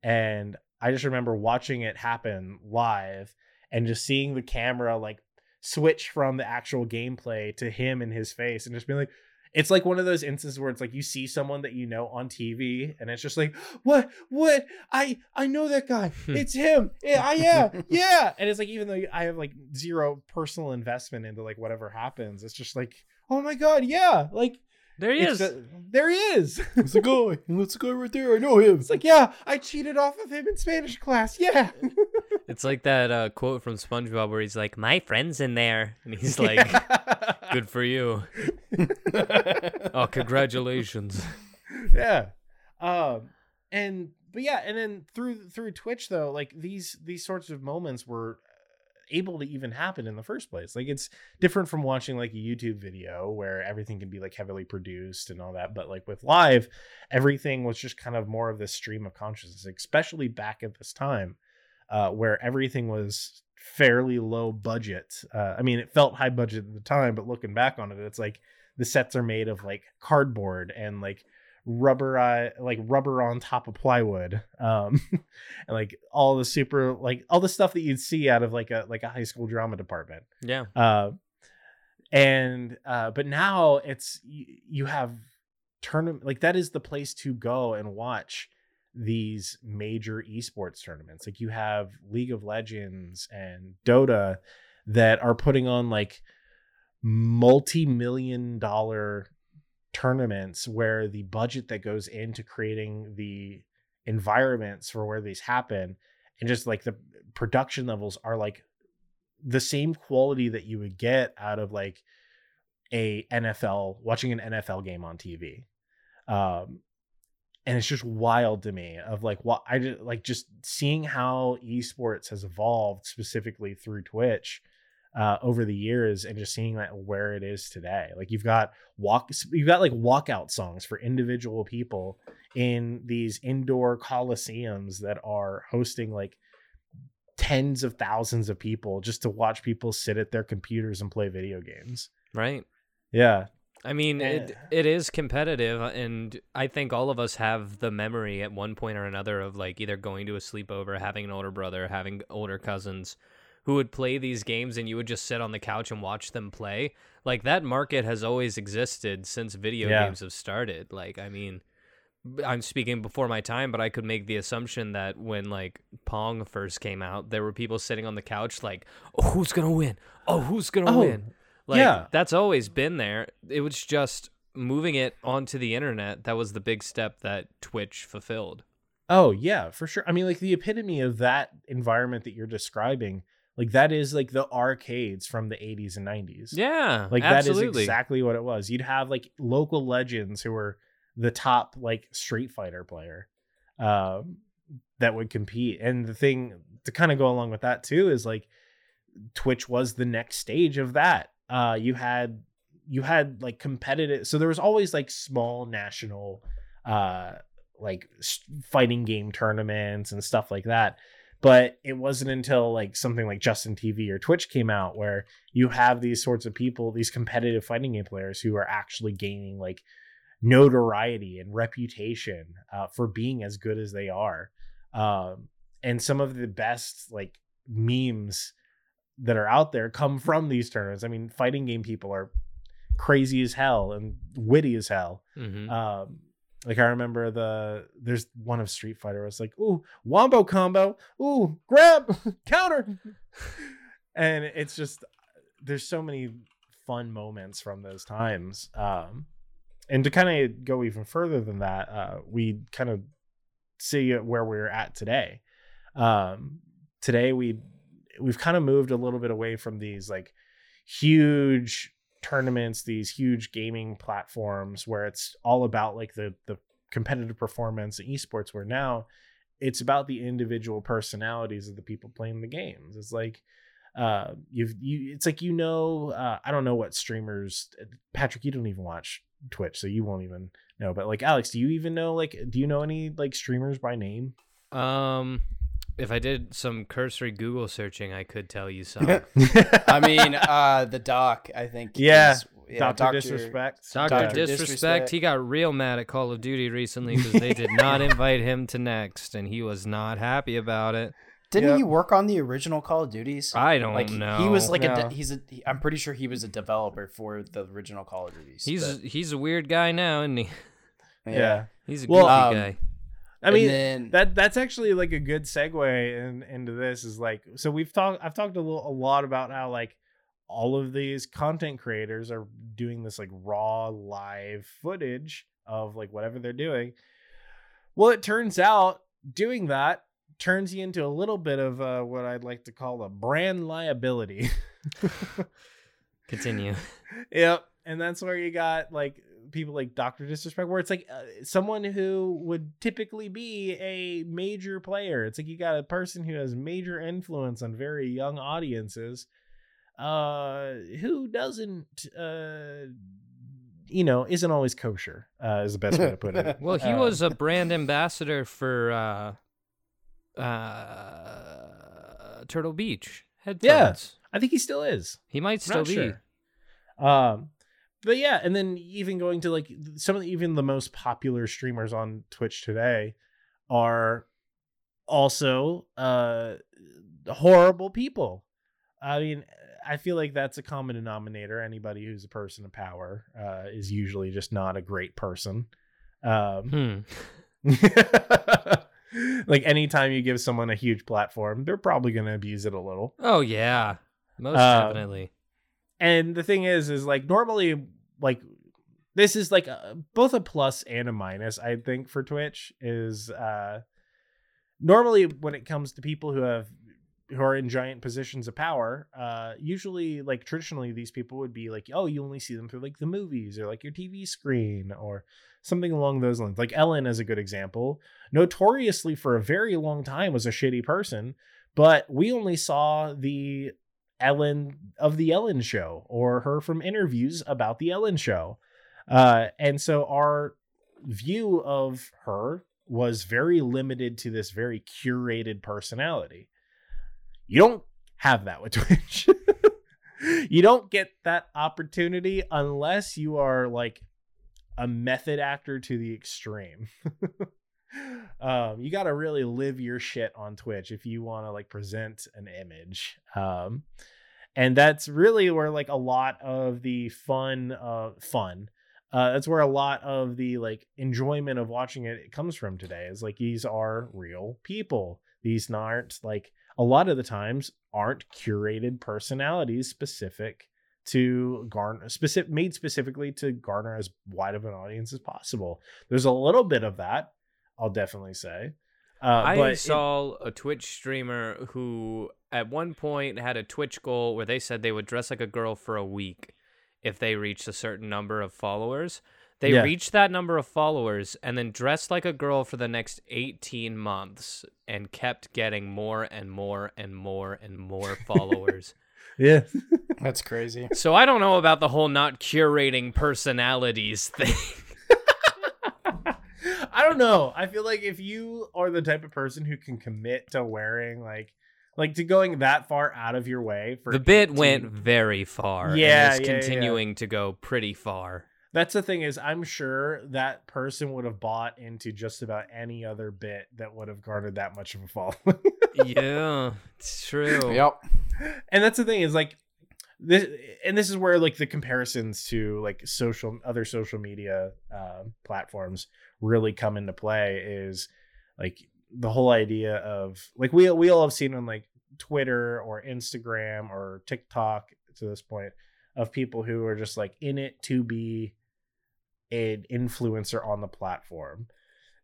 And i just remember watching it happen live and just seeing the camera like switch from the actual gameplay to him and his face and just being like it's like one of those instances where it's like you see someone that you know on TV and it's just like what? What? I I know that guy. Hmm. It's him. Yeah I yeah yeah. And it's like even though I have like zero personal investment into like whatever happens it's just like oh my god yeah. Like There he it's is. the- there he is It's a guy. It's a guy right there. I know him. it's like yeah I cheated off of him in Spanish class yeah It's like that uh, quote from SpongeBob where he's like, "My friend's in there," and he's like, "Good for you." oh, congratulations. yeah um and but yeah and then through through twitch though like these these sorts of moments were able to even happen in the first place. Like it's different from watching like a youtube video where everything can be like heavily produced and all that but like with live everything was just kind of more of this stream of consciousness especially back at this time uh where everything was fairly low budget uh i mean it felt high budget at the time but looking back on it it's like the sets are made of like cardboard and like rubber uh, like rubber on top of plywood um and like all the super like all the stuff that you'd see out of like a like a high school drama department Yeah. uh and uh but now it's you, you have tournament like that is the place to go and watch these major esports tournaments. Like you have League of Legends and Dota that are putting on like multi-million dollar tournaments where the budget that goes into creating the environments for where these happen and just like the production levels are like the same quality that you would get out of like a NFL watching an NFL game on TV. Um and it's just wild to me of like what I just like just seeing how esports has evolved specifically through Twitch uh, over the years and just seeing that where it is today. Like you've got walk, you've got like walkout songs for individual people in these indoor coliseums that are hosting like tens of thousands of people just to watch people sit at their computers and play video games. Right. Yeah. I mean, it Eh. it is competitive, and I think all of us have the memory at one point or another of like either going to a sleepover, having an older brother, having older cousins who would play these games, and you would just sit on the couch and watch them play. Like that market has always existed since video Yeah. games have started. Like, I mean, I'm speaking before my time, but I could make the assumption that when like Pong first came out, there were people sitting on the couch like, "Oh, who's gonna win? Oh, who's gonna Oh, win?" Like yeah. that's always been there. It was just moving it onto the internet that was the big step that Twitch fulfilled. Oh yeah, for sure. I mean, like the epitome of that environment that you're describing, like that is like the arcades from the 80s and 90s. Yeah, like absolutely. that is exactly what it was. You'd have like local legends who were the top like Street Fighter player um, that would compete. And the thing to kind of go along with that too is like Twitch was the next stage of that. Uh, you had you had like competitive, so there was always like small national uh like fighting game tournaments and stuff like that. But it wasn't until like something like Justin TV or Twitch came out where you have these sorts of people, these competitive fighting game players who are actually gaining like notoriety and reputation uh, for being as good as they are. Um, and some of the best like memes that are out there come from these tournaments. I mean, fighting game people are crazy as hell and witty as hell. Mhm. Um, like I remember the there's one of Street Fighter. where it's like, ooh, wombo combo, ooh, grab, counter, and it's just there's so many fun moments from those times. Um, and to kind of go even further than that, uh, we kind of see where we're at today. Um, today we we've kind of moved a little bit away from these like huge tournaments, these huge gaming platforms where it's all about like the the competitive performance and esports where now it's about the individual personalities of the people playing the games. It's like uh you've you it's like you know uh I don't know what streamers Patrick you don't even watch Twitch so you won't even know but like Alex do you even know like do you know any like streamers by name? Um, if I did some cursory Google searching, I could tell you some. I mean, uh, the doc. I think. Yeah, is- yeah, Dr. Disrespect. Doctor Dr. Disrespect, Disrespect. he got real mad at Call of Duty recently because they did not invite him to next, and he was not happy about it. Didn't Yep. he work on the original Call of Duties? I don't like know. he was like a de- he's a he- I'm pretty sure he was a developer for the original Call of Duties. He's but- he's a weird guy now, isn't he Yeah. he's a Well, goofy um, guy. I mean then, that that's actually like a good segue in, into this is like so we've talked I've talked a, little, a lot about how like all of these content creators are doing this like raw live footage of like whatever they're doing. Well, it turns out doing that turns you into a little bit of uh, what I'd like to call a brand liability. Continue. Yep. And that's where you got like people like Dr. Disrespect, where it's like uh, someone who would typically be a major player. It's like you got a person who has major influence on very young audiences, uh, who doesn't, uh, you know, isn't always kosher, uh, is the best way to put it. Well, he Um, was a brand ambassador for uh, uh, Turtle Beach headphones. I think he still is. He might still be. sure. Um, but yeah, and then even going to like some of the, even the most popular streamers on Twitch today are also uh horrible people. I mean, I feel like that's a common denominator. Anybody who's a person of power uh, is usually just not a great person. Um, Hmm. like anytime you give someone a huge platform, they're probably going to abuse it a little. Oh yeah, most Um, definitely. And the thing is, is like normally, like this is like a, both a plus and a minus. I think for Twitch is uh normally when it comes to people who have who are in giant positions of power, uh usually like traditionally these people would be like, oh, you only see them through like the movies or like your TV screen or something along those lines. Like Ellen is a good example. Notoriously for a very long time was a shitty person, but we only saw the Ellen of the Ellen show or her from interviews about the Ellen show. Uh, and so our view of her was very limited to this very curated personality. You don't have that with Twitch. you don't get that opportunity unless you are like a method actor to the extreme. um, you got to really live your shit on Twitch if you want to like present an image. Um, and that's really where like a lot of the fun, uh, fun. Uh, that's where a lot of the like enjoyment of watching it comes from today. Is like these are real people. These aren't like a lot of the times aren't curated personalities specific to garner specific made specifically to garner as wide of an audience as possible. There's a little bit of that, I'll definitely say. Uh, I but it- saw a Twitch streamer who at one point had a Twitch goal where they said they would dress like a girl for a week if they reached a certain number of followers. They Yeah. reached that number of followers and then dressed like a girl for the next 18 months and kept getting more and more and more and more followers. yeah. That's crazy. so I don't know about the whole not curating personalities thing. I don't know. I feel like if you are the type of person who can commit to wearing like like to going that far out of your way for the bit 18 went very far. Yeah, and is yeah, yeah. continuing to go pretty far. That's the thing is I'm sure that person would have bought into just about any other bit that would have garnered that much of a following. yeah, it's true. Yep. and that's the thing is like this and this is where like the comparisons to like social other social media uh, platforms really come into play is like the whole idea of like we we all have seen on like Twitter or Instagram or TikTok to this point of people who are just like in it to be an influencer on the platform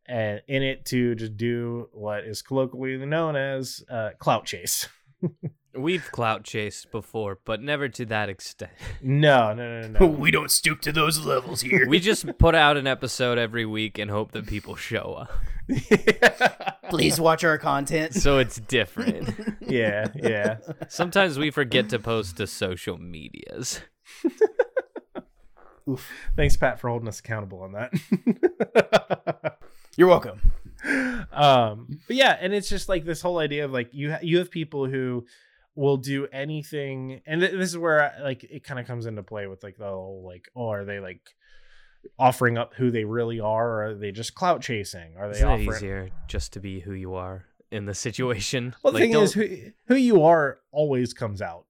and in it to just do what is colloquially known as uh, clout chase. We've clout chased before, but never to that extent. No, no, no, no. no. We don't stoop to those levels here. We just put out an episode every week and hope that people show up. Please watch our content. So it's different. yeah, yeah. Sometimes we forget to post to social medias. Oof. Thanks, Pat, for holding us accountable on that. You're welcome. um, but yeah, and it's just like this whole idea of like you ha- you have people who will do anything, and th- this is where like it kind of comes into play with like the whole like oh are they like offering up who they really are, or are they just clout chasing? Are they offering? easier just to be who you are in the situation? Well, the Like, thing don't- is, who who you are always comes out.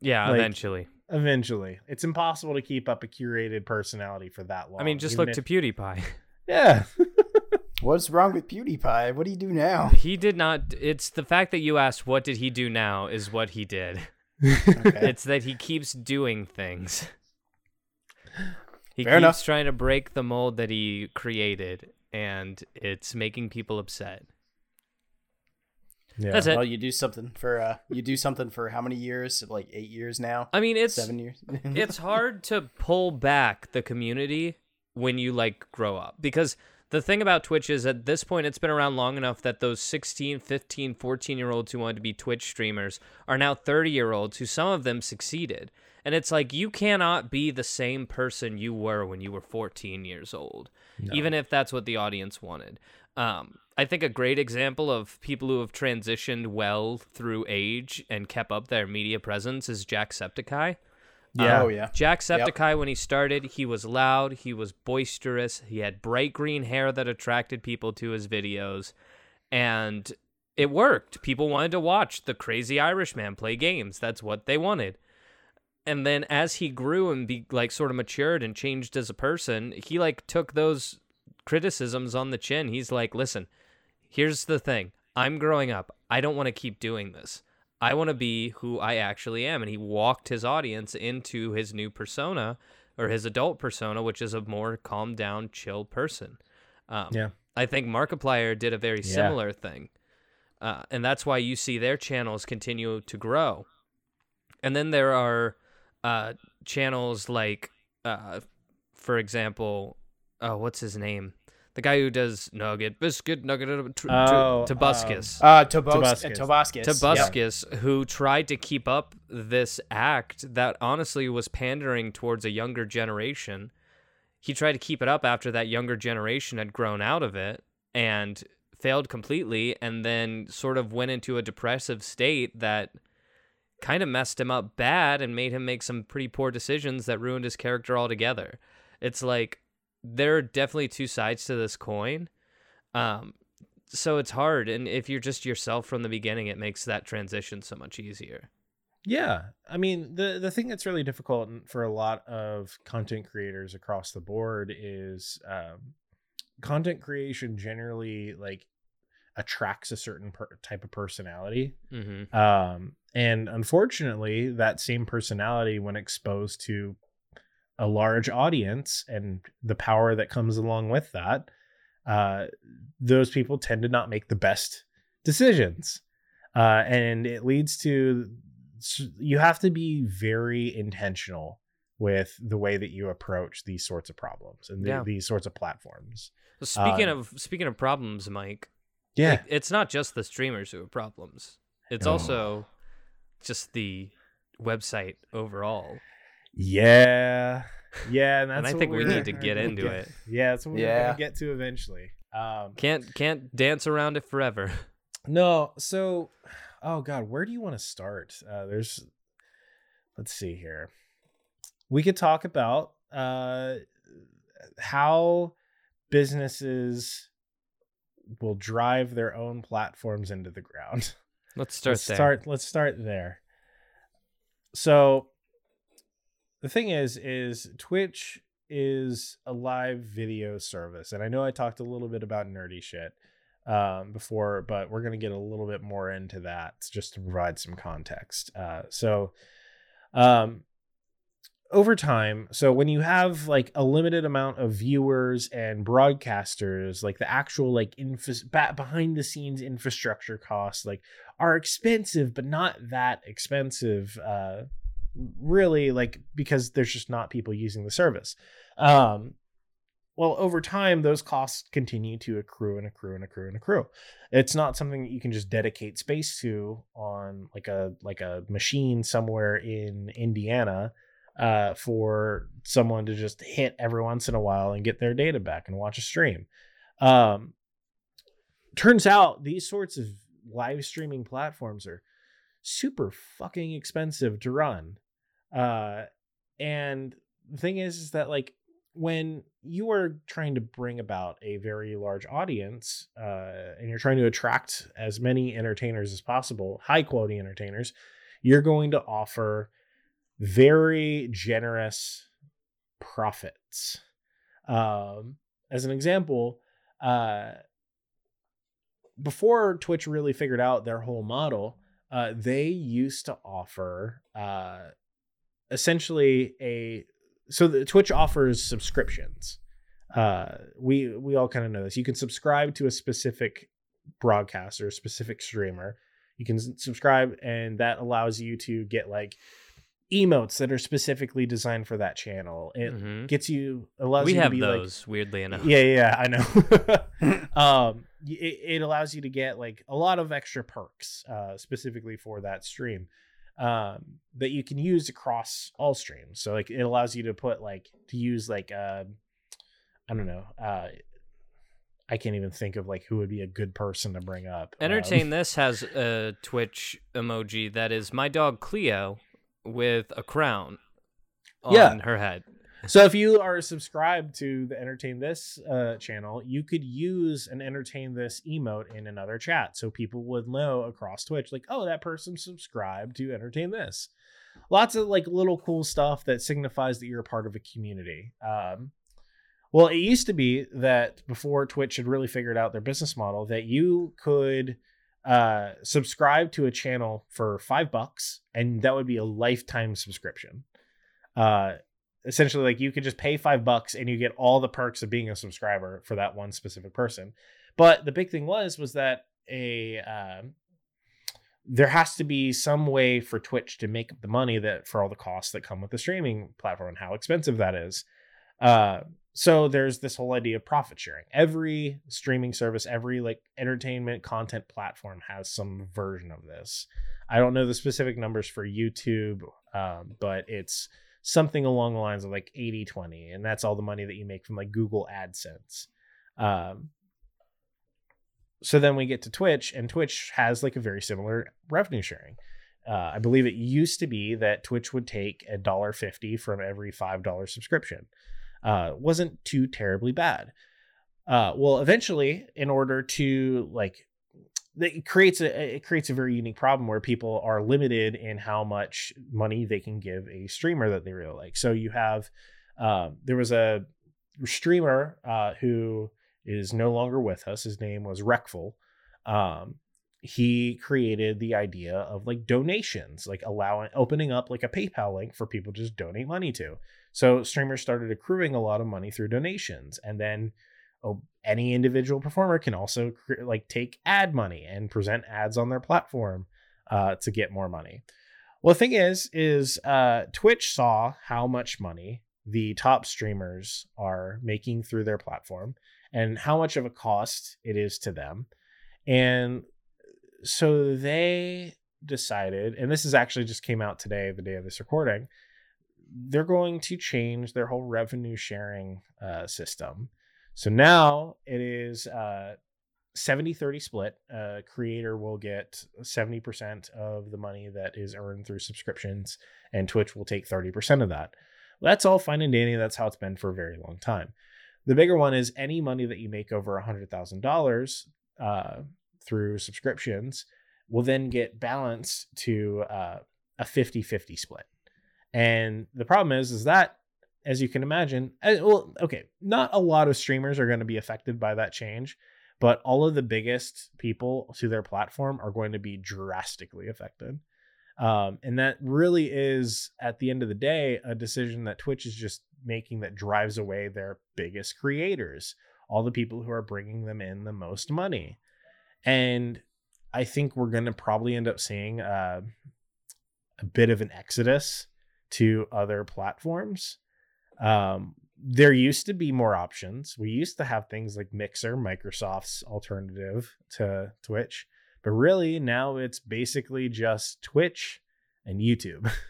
yeah, like- eventually. Eventually, it's impossible to keep up a curated personality for that long. I mean, just look to PewDiePie. yeah. What's wrong with PewDiePie? What do you do now? He did not. It's the fact that you asked, what did he do now, is what he did. Okay. It's that he keeps doing things. He Fair keeps enough. trying to break the mold that he created, and it's making people upset. yeah. That's it. Well, you do something for uh, you do something for how many years? Like eight years now. I mean, it's Seven years. it's hard to pull back the community when you like grow up because the thing about Twitch is at this point it's been around long enough that those 16, 15, 14 year olds who wanted to be Twitch streamers are now 30 year olds who some of them succeeded. And it's like you cannot be the same person you were when you were 14 years old, even if that's what the audience wanted. Um, I think a great example of people who have transitioned well through age and kept up their media presence is Jacksepticeye. Yeah. Oh yeah. Jacksepticeye, when he started, he was loud, he was boisterous, he had bright green hair that attracted people to his videos, and it worked. People wanted to watch the crazy Irishman play games. That's what they wanted. And then as he grew and be like sort of matured and changed as a person, he like took those criticisms on the chin. He's like, listen, here's the thing. I'm growing up. I don't want to keep doing this. I want to be who I actually am. And he walked his audience into his new persona or his adult persona, which is a more calm down, chill person. Um, Yeah. I think Markiplier did a very Yeah. similar thing. Uh, and that's why you see their channels continue to grow. And then there are uh, channels like, uh, for example, oh, what's his name? The guy who does Nugget, Biscuit, Nugget, uh, tr- tr- Oh, Tobuscus. Uh, Tobos- Tobuscus. Tobuscus. Tobuscus, who tried to keep up this act that honestly was pandering towards a younger generation. He tried to keep it up after that younger generation had grown out of it and failed completely, and then sort of went into a depressive state that kind of messed him up bad and made him make some pretty poor decisions that ruined his character altogether. It's like there are definitely two sides to this coin. Um, so it's hard and if you're just yourself from the beginning it makes that transition so much easier Yeah, I mean the the thing that's really difficult for a lot of content creators across the board is um, content creation generally like attracts a certain per- type of personality, mm-hmm. um, and unfortunately, that same personality, when exposed to a large audience and the power that comes along with that, uh, those people tend to not make the best decisions, uh, and it leads to you have to be very intentional with the way that you approach these sorts of problems and the- Yeah. these sorts of platforms. so speaking Uh, of speaking of problems mike Yeah, like, it's not just the streamers who have problems it's No. also just the website overall yeah, yeah, and that's and i think we need to get into get- it Yeah, that's what we're Yeah. gonna get to eventually. Um, can't can't dance around it forever no, so, oh god, where do you want to start? Uh, there's, let's see here. We could talk about uh, how businesses will drive their own platforms into the ground. let's start let's there start let's start there so the thing is is twitch is a live video service and i know i talked a little bit about nerdy shit um, before but we're going to get a little bit more into that just to provide some context uh, so um, over time so when you have like a limited amount of viewers and broadcasters like the actual like ba- behind the scenes infrastructure costs like are expensive but not that expensive uh really like because there's just not people using the service. Um well over time those costs continue to accrue and accrue and accrue and accrue. It's not something that you can just dedicate space to on like a like a machine somewhere in indiana uh for someone to just hit every once in a while and get their data back and watch a stream. Um turns out these sorts of live streaming platforms are super fucking expensive to run. Uh, and the thing is, is that like when you are trying to bring about a very large audience, uh, and you're trying to attract as many entertainers as possible, high quality entertainers, you're going to offer very generous profits. Um, as an example, uh, before Twitch really figured out their whole model, uh, they used to offer uh, essentially a so the Twitch offers subscriptions. Uh, we we all kind of know this. You can subscribe to a specific broadcaster, a specific streamer. You can subscribe, and that allows you to get like emotes that are specifically designed for that channel. It Mhm. gets you allows we you have to be like those weirdly enough yeah, yeah, I know. um, it, it allows you to get like a lot of extra perks, uh, specifically for that stream, um, that you can use across all streams. So like it allows you to put like to use like uh, I don't know, uh, I can't even think of like who would be a good person to bring up. Um, Entertain This has a Twitch emoji that is my dog Cleo with a crown on Yeah. her head. so if you are subscribed to the entertain this uh, channel you could use an entertain this emote in another chat so people would know across twitch like oh that person subscribed to entertain this lots of like little cool stuff that signifies that you're a part of a community um, Well, it used to be that before Twitch had really figured out their business model, that you could uh, subscribe to a channel for five bucks, and that would be a lifetime subscription. Uh, essentially, like you could just pay five bucks, and you get all the perks of being a subscriber for that one specific person. But the big thing was was that a um, there has to be some way for Twitch to make the money that for all the costs that come with the streaming platform and how expensive that is. Uh, so there's this whole idea of profit sharing. Every streaming service, every like entertainment content platform has some version of this. I don't know the specific numbers for YouTube, um, but it's something along the lines of like 80 20, and that's all the money that you make from like Google AdSense. Um, so then we get to Twitch, and Twitch has like a very similar revenue sharing. Uh, I believe it used to be that Twitch would take a dollar fifty from every five dollar subscription. Uh, wasn't too terribly bad. Uh, well, eventually, in order to like, it creates a it creates a very unique problem where people are limited in how much money they can give a streamer that they really like. So you have, um, there was a streamer uh, who is no longer with us. His name was Reckful. Um, he created the idea of like donations, like allowing opening up like a PayPal link for people to just donate money to. So streamers started accruing a lot of money through donations, and then oh, any individual performer can also cre- like take ad money and present ads on their platform uh, to get more money. Well, the thing is, is uh, Twitch saw how much money the top streamers are making through their platform and how much of a cost it is to them. And so they decided, and this is actually just came out today, the day of this recording, they're going to change their whole revenue sharing uh, system. So now it is uh, 70 30 split. A creator will get 70% of the money that is earned through subscriptions, and Twitch will take 30% of that. That's all fine and dandy. That's how it's been for a very long time. The bigger one is any money that you make over a hundred thousand uh, dollars through subscriptions will then get balanced to uh, a 50-50 split. And the problem is, is that as you can imagine, well, okay, not a lot of streamers are going to be affected by that change, but all of the biggest people to their platform are going to be drastically affected. Um, and that really is, at the end of the day, a decision that Twitch is just making that drives away their biggest creators, all the people who are bringing them in the most money. And I think we're going to probably end up seeing uh, a bit of an exodus to other platforms. Um, there used to be more options. We used to have things like Mixer, Microsoft's alternative to Twitch, but really now it's basically just Twitch and YouTube.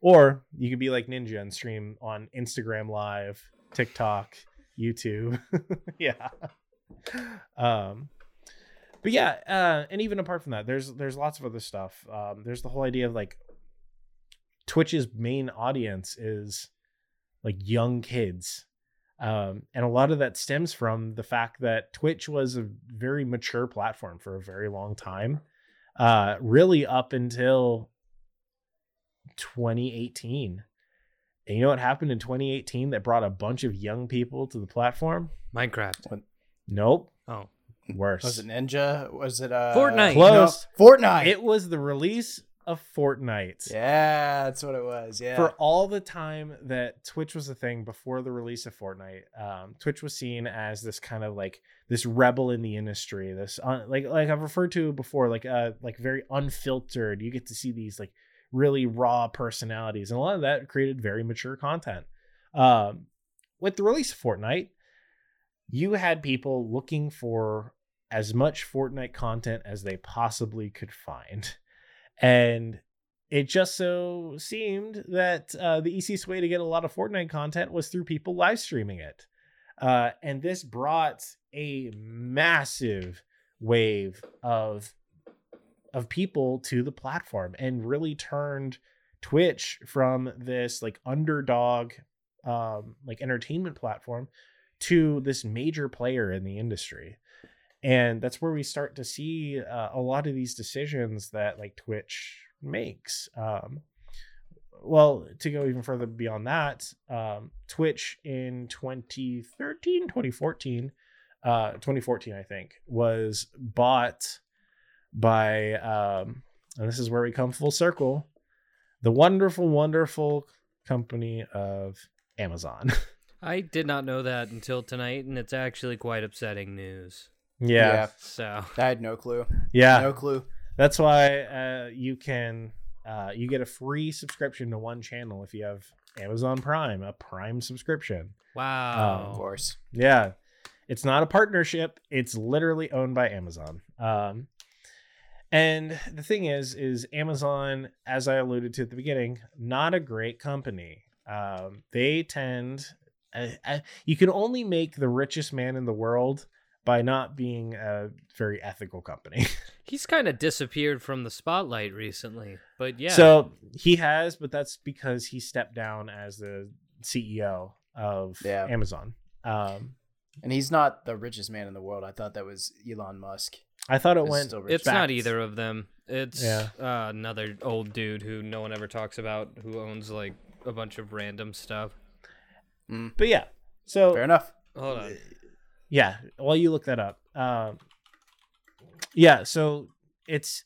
Or you could be like Ninja and stream on Instagram Live, TikTok, YouTube. yeah. Um, but yeah, uh, and even apart from that, there's there's lots of other stuff. Um, there's the whole idea of like Twitch's main audience is like young kids. Um, and a lot of that stems from the fact that Twitch was a very mature platform for a very long time. Uh, really up until 2018. And you know what happened in 2018 that brought a bunch of young people to the platform? Minecraft. Nope. Oh. Worse. Was it Ninja? Was it uh Fortnite. Close. No, Fortnite. It was the release of Fortnite. yeah, that's what it was. Yeah. For all the time that Twitch was a thing before the release of Fortnite, um, Twitch was seen as this kind of like this rebel in the industry. This uh, like like I've referred to before, like uh like very unfiltered. You get to see these like really raw personalities, and a lot of that created very mature content. Um, with the release of Fortnite, you had people looking for as much Fortnite content as they possibly could find, and it just so seemed that uh, the easiest way to get a lot of Fortnite content was through people live streaming it. Uh, and this brought a massive wave of of people to the platform and really turned Twitch from this like underdog um like entertainment platform to this major player in the industry. And that's where we start to see uh, a lot of these decisions that like Twitch makes. Um well, to go even further beyond that, um, Twitch in 2013, 2014, uh, 2014, I think, was bought by, um, and this is where we come full circle, the wonderful, wonderful company of Amazon. I did not know that until tonight, and it's actually quite upsetting news. Yeah, So I had no clue. yeah. No clue. That's why uh, you can uh, you get a free subscription to one channel if you have Amazon Prime, a Prime subscription. wow, Of course. Yeah, it's not a partnership; it's literally owned by Amazon. Um, and the thing is, is Amazon, as I alluded to at the beginning, not a great company. Um, they tend, uh, uh, you can only make the richest man in the world by not being a very ethical company. he's kind of disappeared from the spotlight recently. But yeah, So he has, but that's because he stepped down as the CEO of Yeah. Amazon. Um, And he's not the richest man in the world. I thought that was Elon Musk. I thought it Is went. still rich. it's not either of them. It's Yeah. uh, another old dude who no one ever talks about, who owns like a bunch of random stuff. But yeah, so Fair enough. Hold on. Yeah, while you look that up, um, yeah, so it's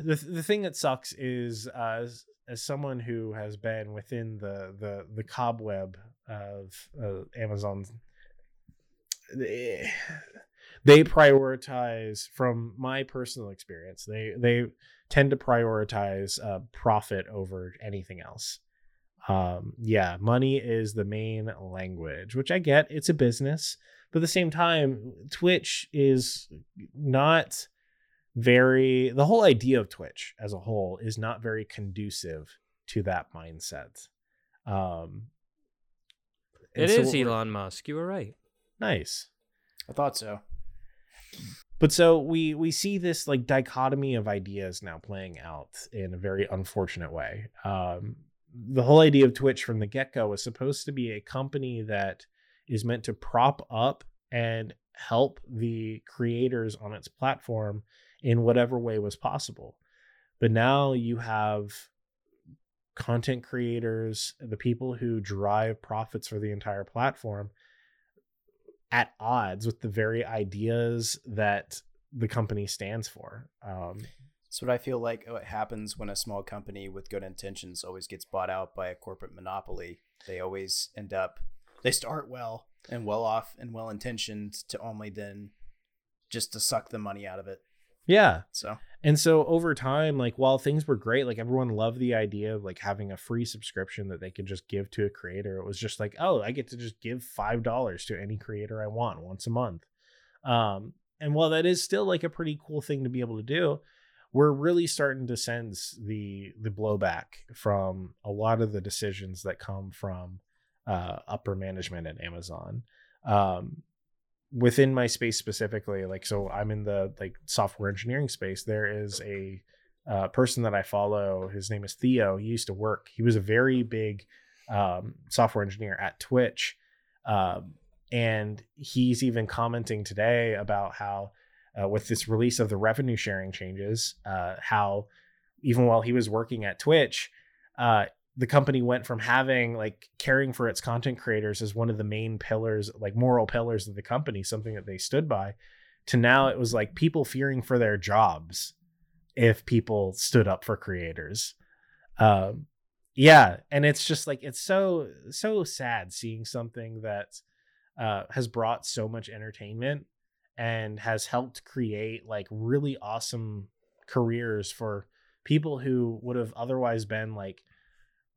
the the thing that sucks is uh, as as someone who has been within the the the cobweb of uh, Amazon, they, they prioritize from my personal experience. They they tend to prioritize uh, profit over anything else. Um, yeah, money is the main language, which I get. It's a business, but at the same time, Twitch is not very. The whole idea of Twitch as a whole is not very conducive to that mindset. Um, and It so is Elon Musk. You were right. Nice. I thought so. but so we we see this like dichotomy of ideas now playing out in a very unfortunate way um the whole idea of twitch from the get-go was supposed to be a company that is meant to prop up and help the creators on its platform in whatever way was possible but now you have content creators the people who drive profits for the entire platform at odds with the very ideas that the company stands for. Um, That's what I feel like what happens when a small company with good intentions always gets bought out by a corporate monopoly. They always end up, they start well and well off and well intentioned to only then just to suck the money out of it. yeah. So, And so over time, like while things were great, like everyone loved the idea of like having a free subscription that they could just give to a creator. It was just like, oh, I get to just give five dollars to any creator I want once a month. Um, and while that is still like a pretty cool thing to be able to do, we're really starting to sense the the blowback from a lot of the decisions that come from uh, upper management at Amazon. Um, within my space specifically like so i'm in the like software engineering space there is a uh, person that i follow his name is theo he used to work he was a very big um, software engineer at twitch um, and he's even commenting today about how uh, with this release of the revenue sharing changes uh, how even while he was working at twitch uh, the company went from having like caring for its content creators as one of the main pillars like moral pillars of the company something that they stood by to now it was like people fearing for their jobs if people stood up for creators. Um yeah and it's just like it's so so sad seeing something that uh has brought so much entertainment and has helped create like really awesome careers for people who would have otherwise been like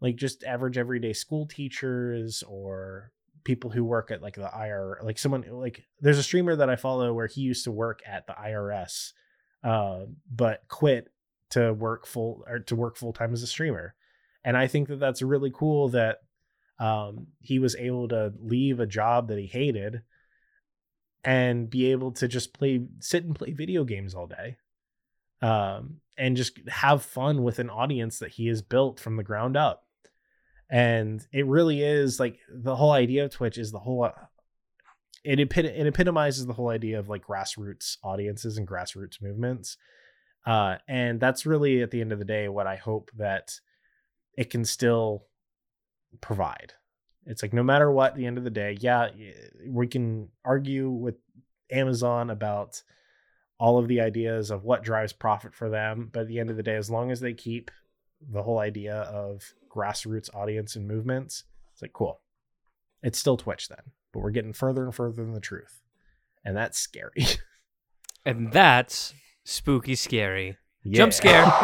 like just average everyday school teachers or people who work at like the IR like someone like there's a streamer that I follow where he used to work at the IRS uh, but quit to work full or to work full time as a streamer. And I think that that's really cool that um, he was able to leave a job that he hated and be able to just play sit and play video games all day um, and just have fun with an audience that he has built from the ground up and it really is like the whole idea of twitch is the whole it, epit- it epitomizes the whole idea of like grassroots audiences and grassroots movements uh, and that's really at the end of the day what i hope that it can still provide. It's like no matter what, at the end of the day, yeah, we can argue with Amazon about all of the ideas of what drives profit for them, but at the end of the day, as long as they keep the whole idea of grassroots audience and movements, it's like cool. It's still Twitch then, but we're getting further and further than the truth, and that's scary. And that's spooky scary. Yeah. Jump scare.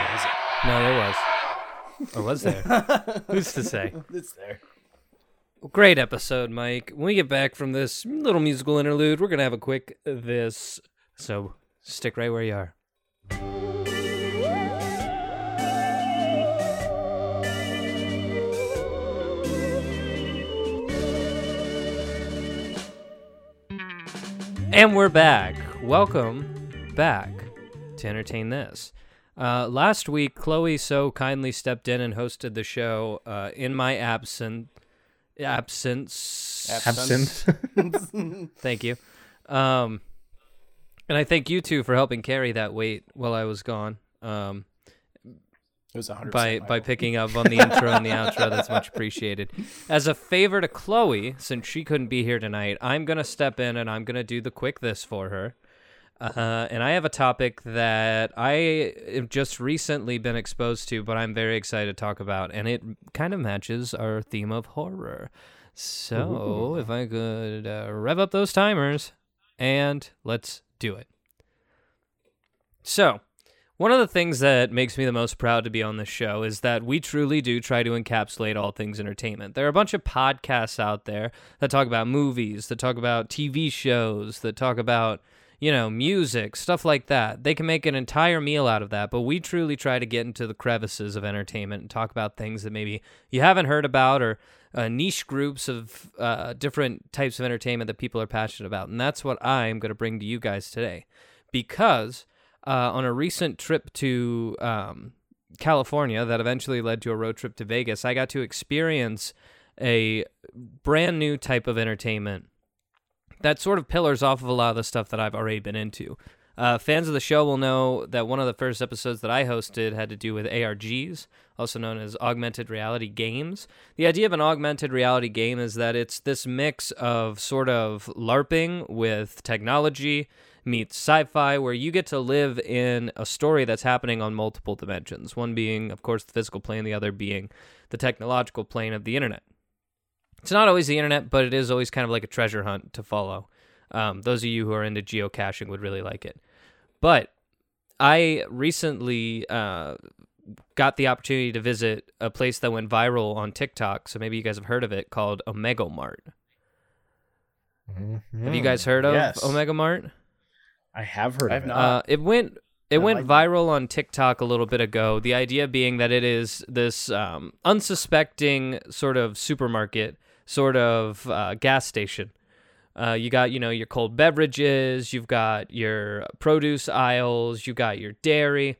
What is it? No, there was. Or oh, was there? Who's to say? It's there. Great episode, Mike. When we get back from this little musical interlude, we're going to have a quick this. So stick right where you are. And we're back. Welcome back to Entertain This. Uh, last week, Chloe so kindly stepped in and hosted the show uh, in my absent absence. Absinthe. Thank you. Um, and I thank you two for helping carry that weight while I was gone. Um, It was 100 by by picking up on the intro and the outro. That's much appreciated. As a favor to Chloe, since she couldn't be here tonight, I'm gonna step in and I'm gonna do the quick this for her. Uh, and I have a topic that I have just recently been exposed to, but I'm very excited to talk about, and it kind of matches our theme of horror. So, if I could uh, rev up those timers, and let's do it. So, one of the things that makes me the most proud to be on this show is that we truly do try to encapsulate all things entertainment. There are a bunch of podcasts out there that talk about movies, that talk about TV shows, that talk about, you know, music, stuff like that. They can make an entire meal out of that, but we truly try to get into the crevices of entertainment and talk about things that maybe you haven't heard about or uh, niche groups of uh, different types of entertainment that people are passionate about. And that's what I'm going to bring to you guys today because uh, on a recent trip to um, California that eventually led to a road trip to Vegas, I got to experience a brand new type of entertainment that sort of pillars off of a lot of the stuff that I've already been into. Uh, fans of the show will know that one of the first episodes that I hosted had to do with ARGs, also known as augmented reality games. The idea of an augmented reality game is that it's this mix of sort of LARPing with technology meets sci fi, where you get to live in a story that's happening on multiple dimensions. One being, of course, the physical plane, the other being the technological plane of the internet. It's not always the internet, but it is always kind of like a treasure hunt to follow. Um, those of you who are into geocaching would really like it. But I recently uh, got the opportunity to visit a place that went viral on TikTok, so maybe you guys have heard of it, called Omega Mart. Have you guys heard of Yes. Omega Mart? I have heard I of have it. not. Uh, it went it I went like viral on TikTok a little bit ago. The idea being that it is this um, unsuspecting sort of supermarket, sort of uh, gas station. Uh, you got you know your cold beverages, you've got your produce aisles, you got your dairy,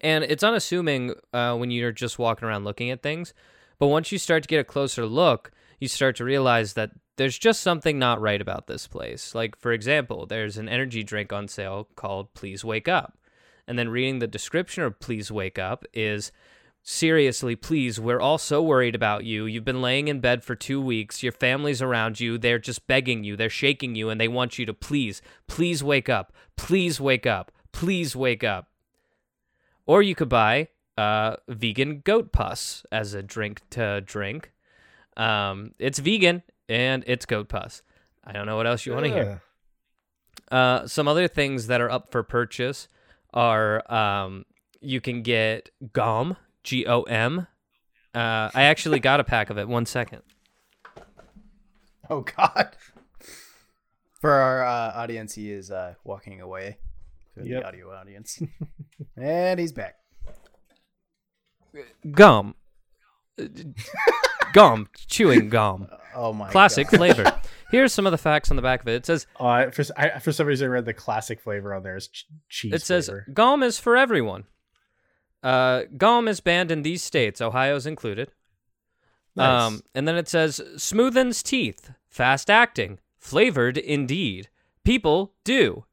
and it's unassuming uh, when you're just walking around looking at things. But once you start to get a closer look, you start to realize that there's just something not right about this place. Like, for example, there's an energy drink on sale called Please Wake Up. And then reading the description of Please Wake Up is seriously, please, we're all so worried about you. You've been laying in bed for two weeks. Your family's around you. They're just begging you. They're shaking you, and they want you to please, please wake up. Please wake up. Please wake up. Or you could buy uh, vegan goat pus as a drink to drink. Um, it's vegan and it's goat pus. I don't know what else you want to hear. Uh, some other things that are up for purchase are um, you can get gum, G O M. Uh, I actually got a pack of it. One second. Oh God. For our uh, audience, he is uh, walking away. For Yep. the audio audience, and he's back. Gum. Gum. Chewing gum. Oh my! Classic God. flavor. Here's some of the facts on the back of it. It says Uh, for, s- I, for some reason, I read the classic flavor on there is ch- cheese. it says flavor. gum is for everyone. Uh, gum is banned in these states, Ohio's included. Nice. Um, and then it says smoothens teeth, fast acting, flavored indeed. People do.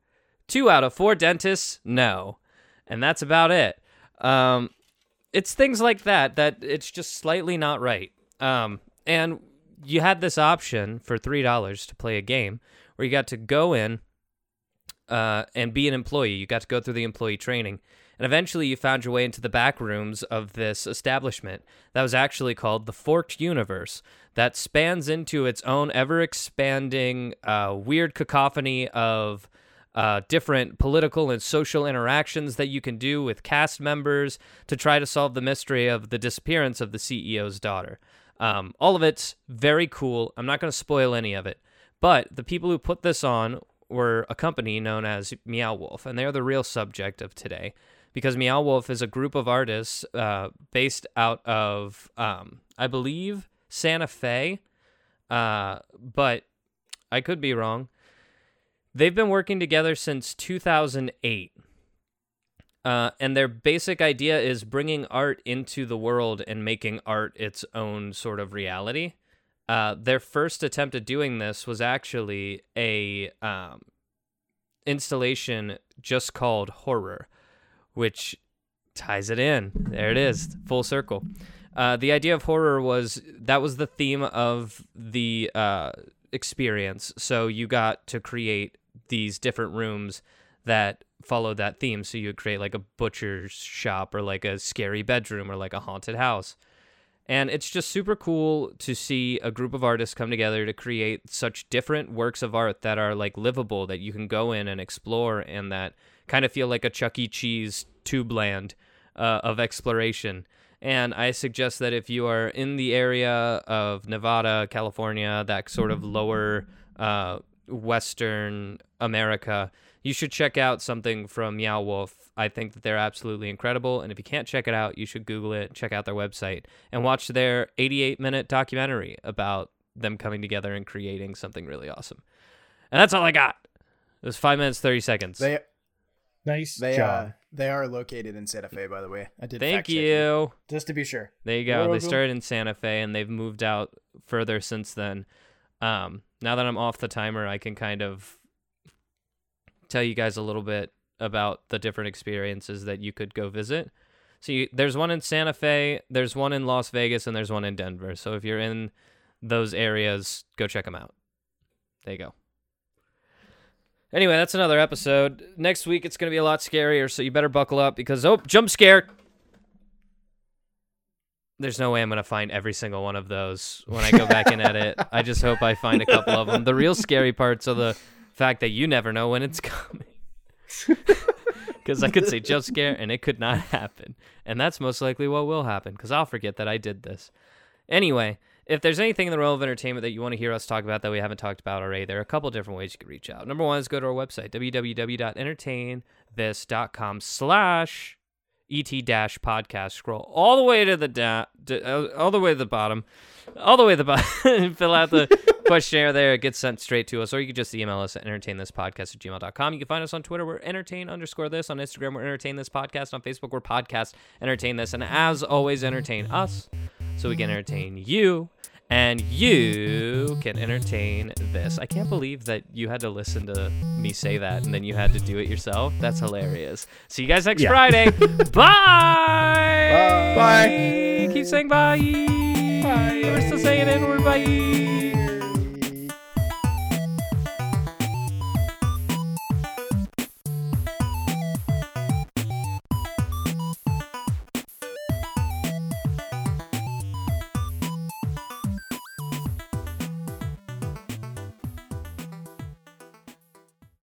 Two out of four dentists no, and that's about it. Um, it's things like that that it's just slightly not right. Um, and you had this option for three dollars to play a game where you got to go in uh, and be an employee. You got to go through the employee training, and eventually you found your way into the back rooms of this establishment that was actually called the Forked Universe, that spans into its own ever expanding, uh, weird cacophony of uh, different political and social interactions that you can do with cast members to try to solve the mystery of the disappearance of the CEO's daughter. Um, all of it's very cool. I'm not going to spoil any of it. But the people who put this on were a company known as Meow Wolf, and they're the real subject of today because Meow Wolf is a group of artists uh, based out of, um, I believe, Santa Fe, uh, but I could be wrong. They've been working together since 2008. Uh, and their basic idea is bringing art into the world and making art its own sort of reality. Uh, their first attempt at doing this was actually a um, installation just called Horror, which ties it in. There it is, full circle. Uh, the idea of horror was that was the theme of the uh, experience. So you got to create these different rooms that followed that theme. So you would create like a butcher's shop or like a scary bedroom or like a haunted house. And it's just super cool to see a group of artists come together to create such different works of art that are like livable, that you can go in and explore, and that kind of feel like a Chuck E. Cheese tube land uh, of exploration. And I suggest that if you are in the area of Nevada, California, that sort of lower uh, Western America, you should check out something from Meow Wolf. I think that they're absolutely incredible. And if you can't check it out, you should Google it, check out their website, and watch their 88 minute documentary about them coming together and creating something really awesome. And that's all I got. It was five minutes, 30 seconds. They Nice they job. uh they are located in Santa Fe, by the way. I did. Thank fact check you. just to be sure. There you go. You're They welcome. started in Santa Fe and they've moved out further since then. Um, now that I'm off the timer, I can kind of tell you guys a little bit about the different experiences that you could go visit. So you, there's one in Santa Fe, there's one in Las Vegas, and there's one in Denver. So if you're in those areas, go check them out. There you go. Anyway, that's another episode. Next week it's going to be a lot scarier, so you better buckle up because oh, jump scare. There's no way I'm going to find every single one of those when I go back and edit. I just hope I find a couple of them. The real scary parts are the fact that you never know when it's coming. Because I could say jump scare and it could not happen. And that's most likely what will happen because I'll forget that I did this. Anyway, if there's anything in the realm of entertainment that you want to hear us talk about that we haven't talked about already, there are a couple different ways you can reach out. Number one is go to our website, www.entertainthis.com slash et dash podcast. Scroll all the way to the da- uh, all the way to the bottom all the way to the bottom fill out the questionnaire there. It gets sent straight to us or you can just email us at entertainthispodcast at gmail.com you can find us on twitter. We're entertain underscore this. On instagram we're entertain this podcast. On facebook we're podcast entertain this. And as always entertain us so we can entertain you and you can entertain this. I can't believe that you had to listen to me say that and then you had to do it yourself. That's hilarious. See you guys next Yeah. Friday. bye. Bye. Keep saying bye. Bye. We're still saying it. We're bye.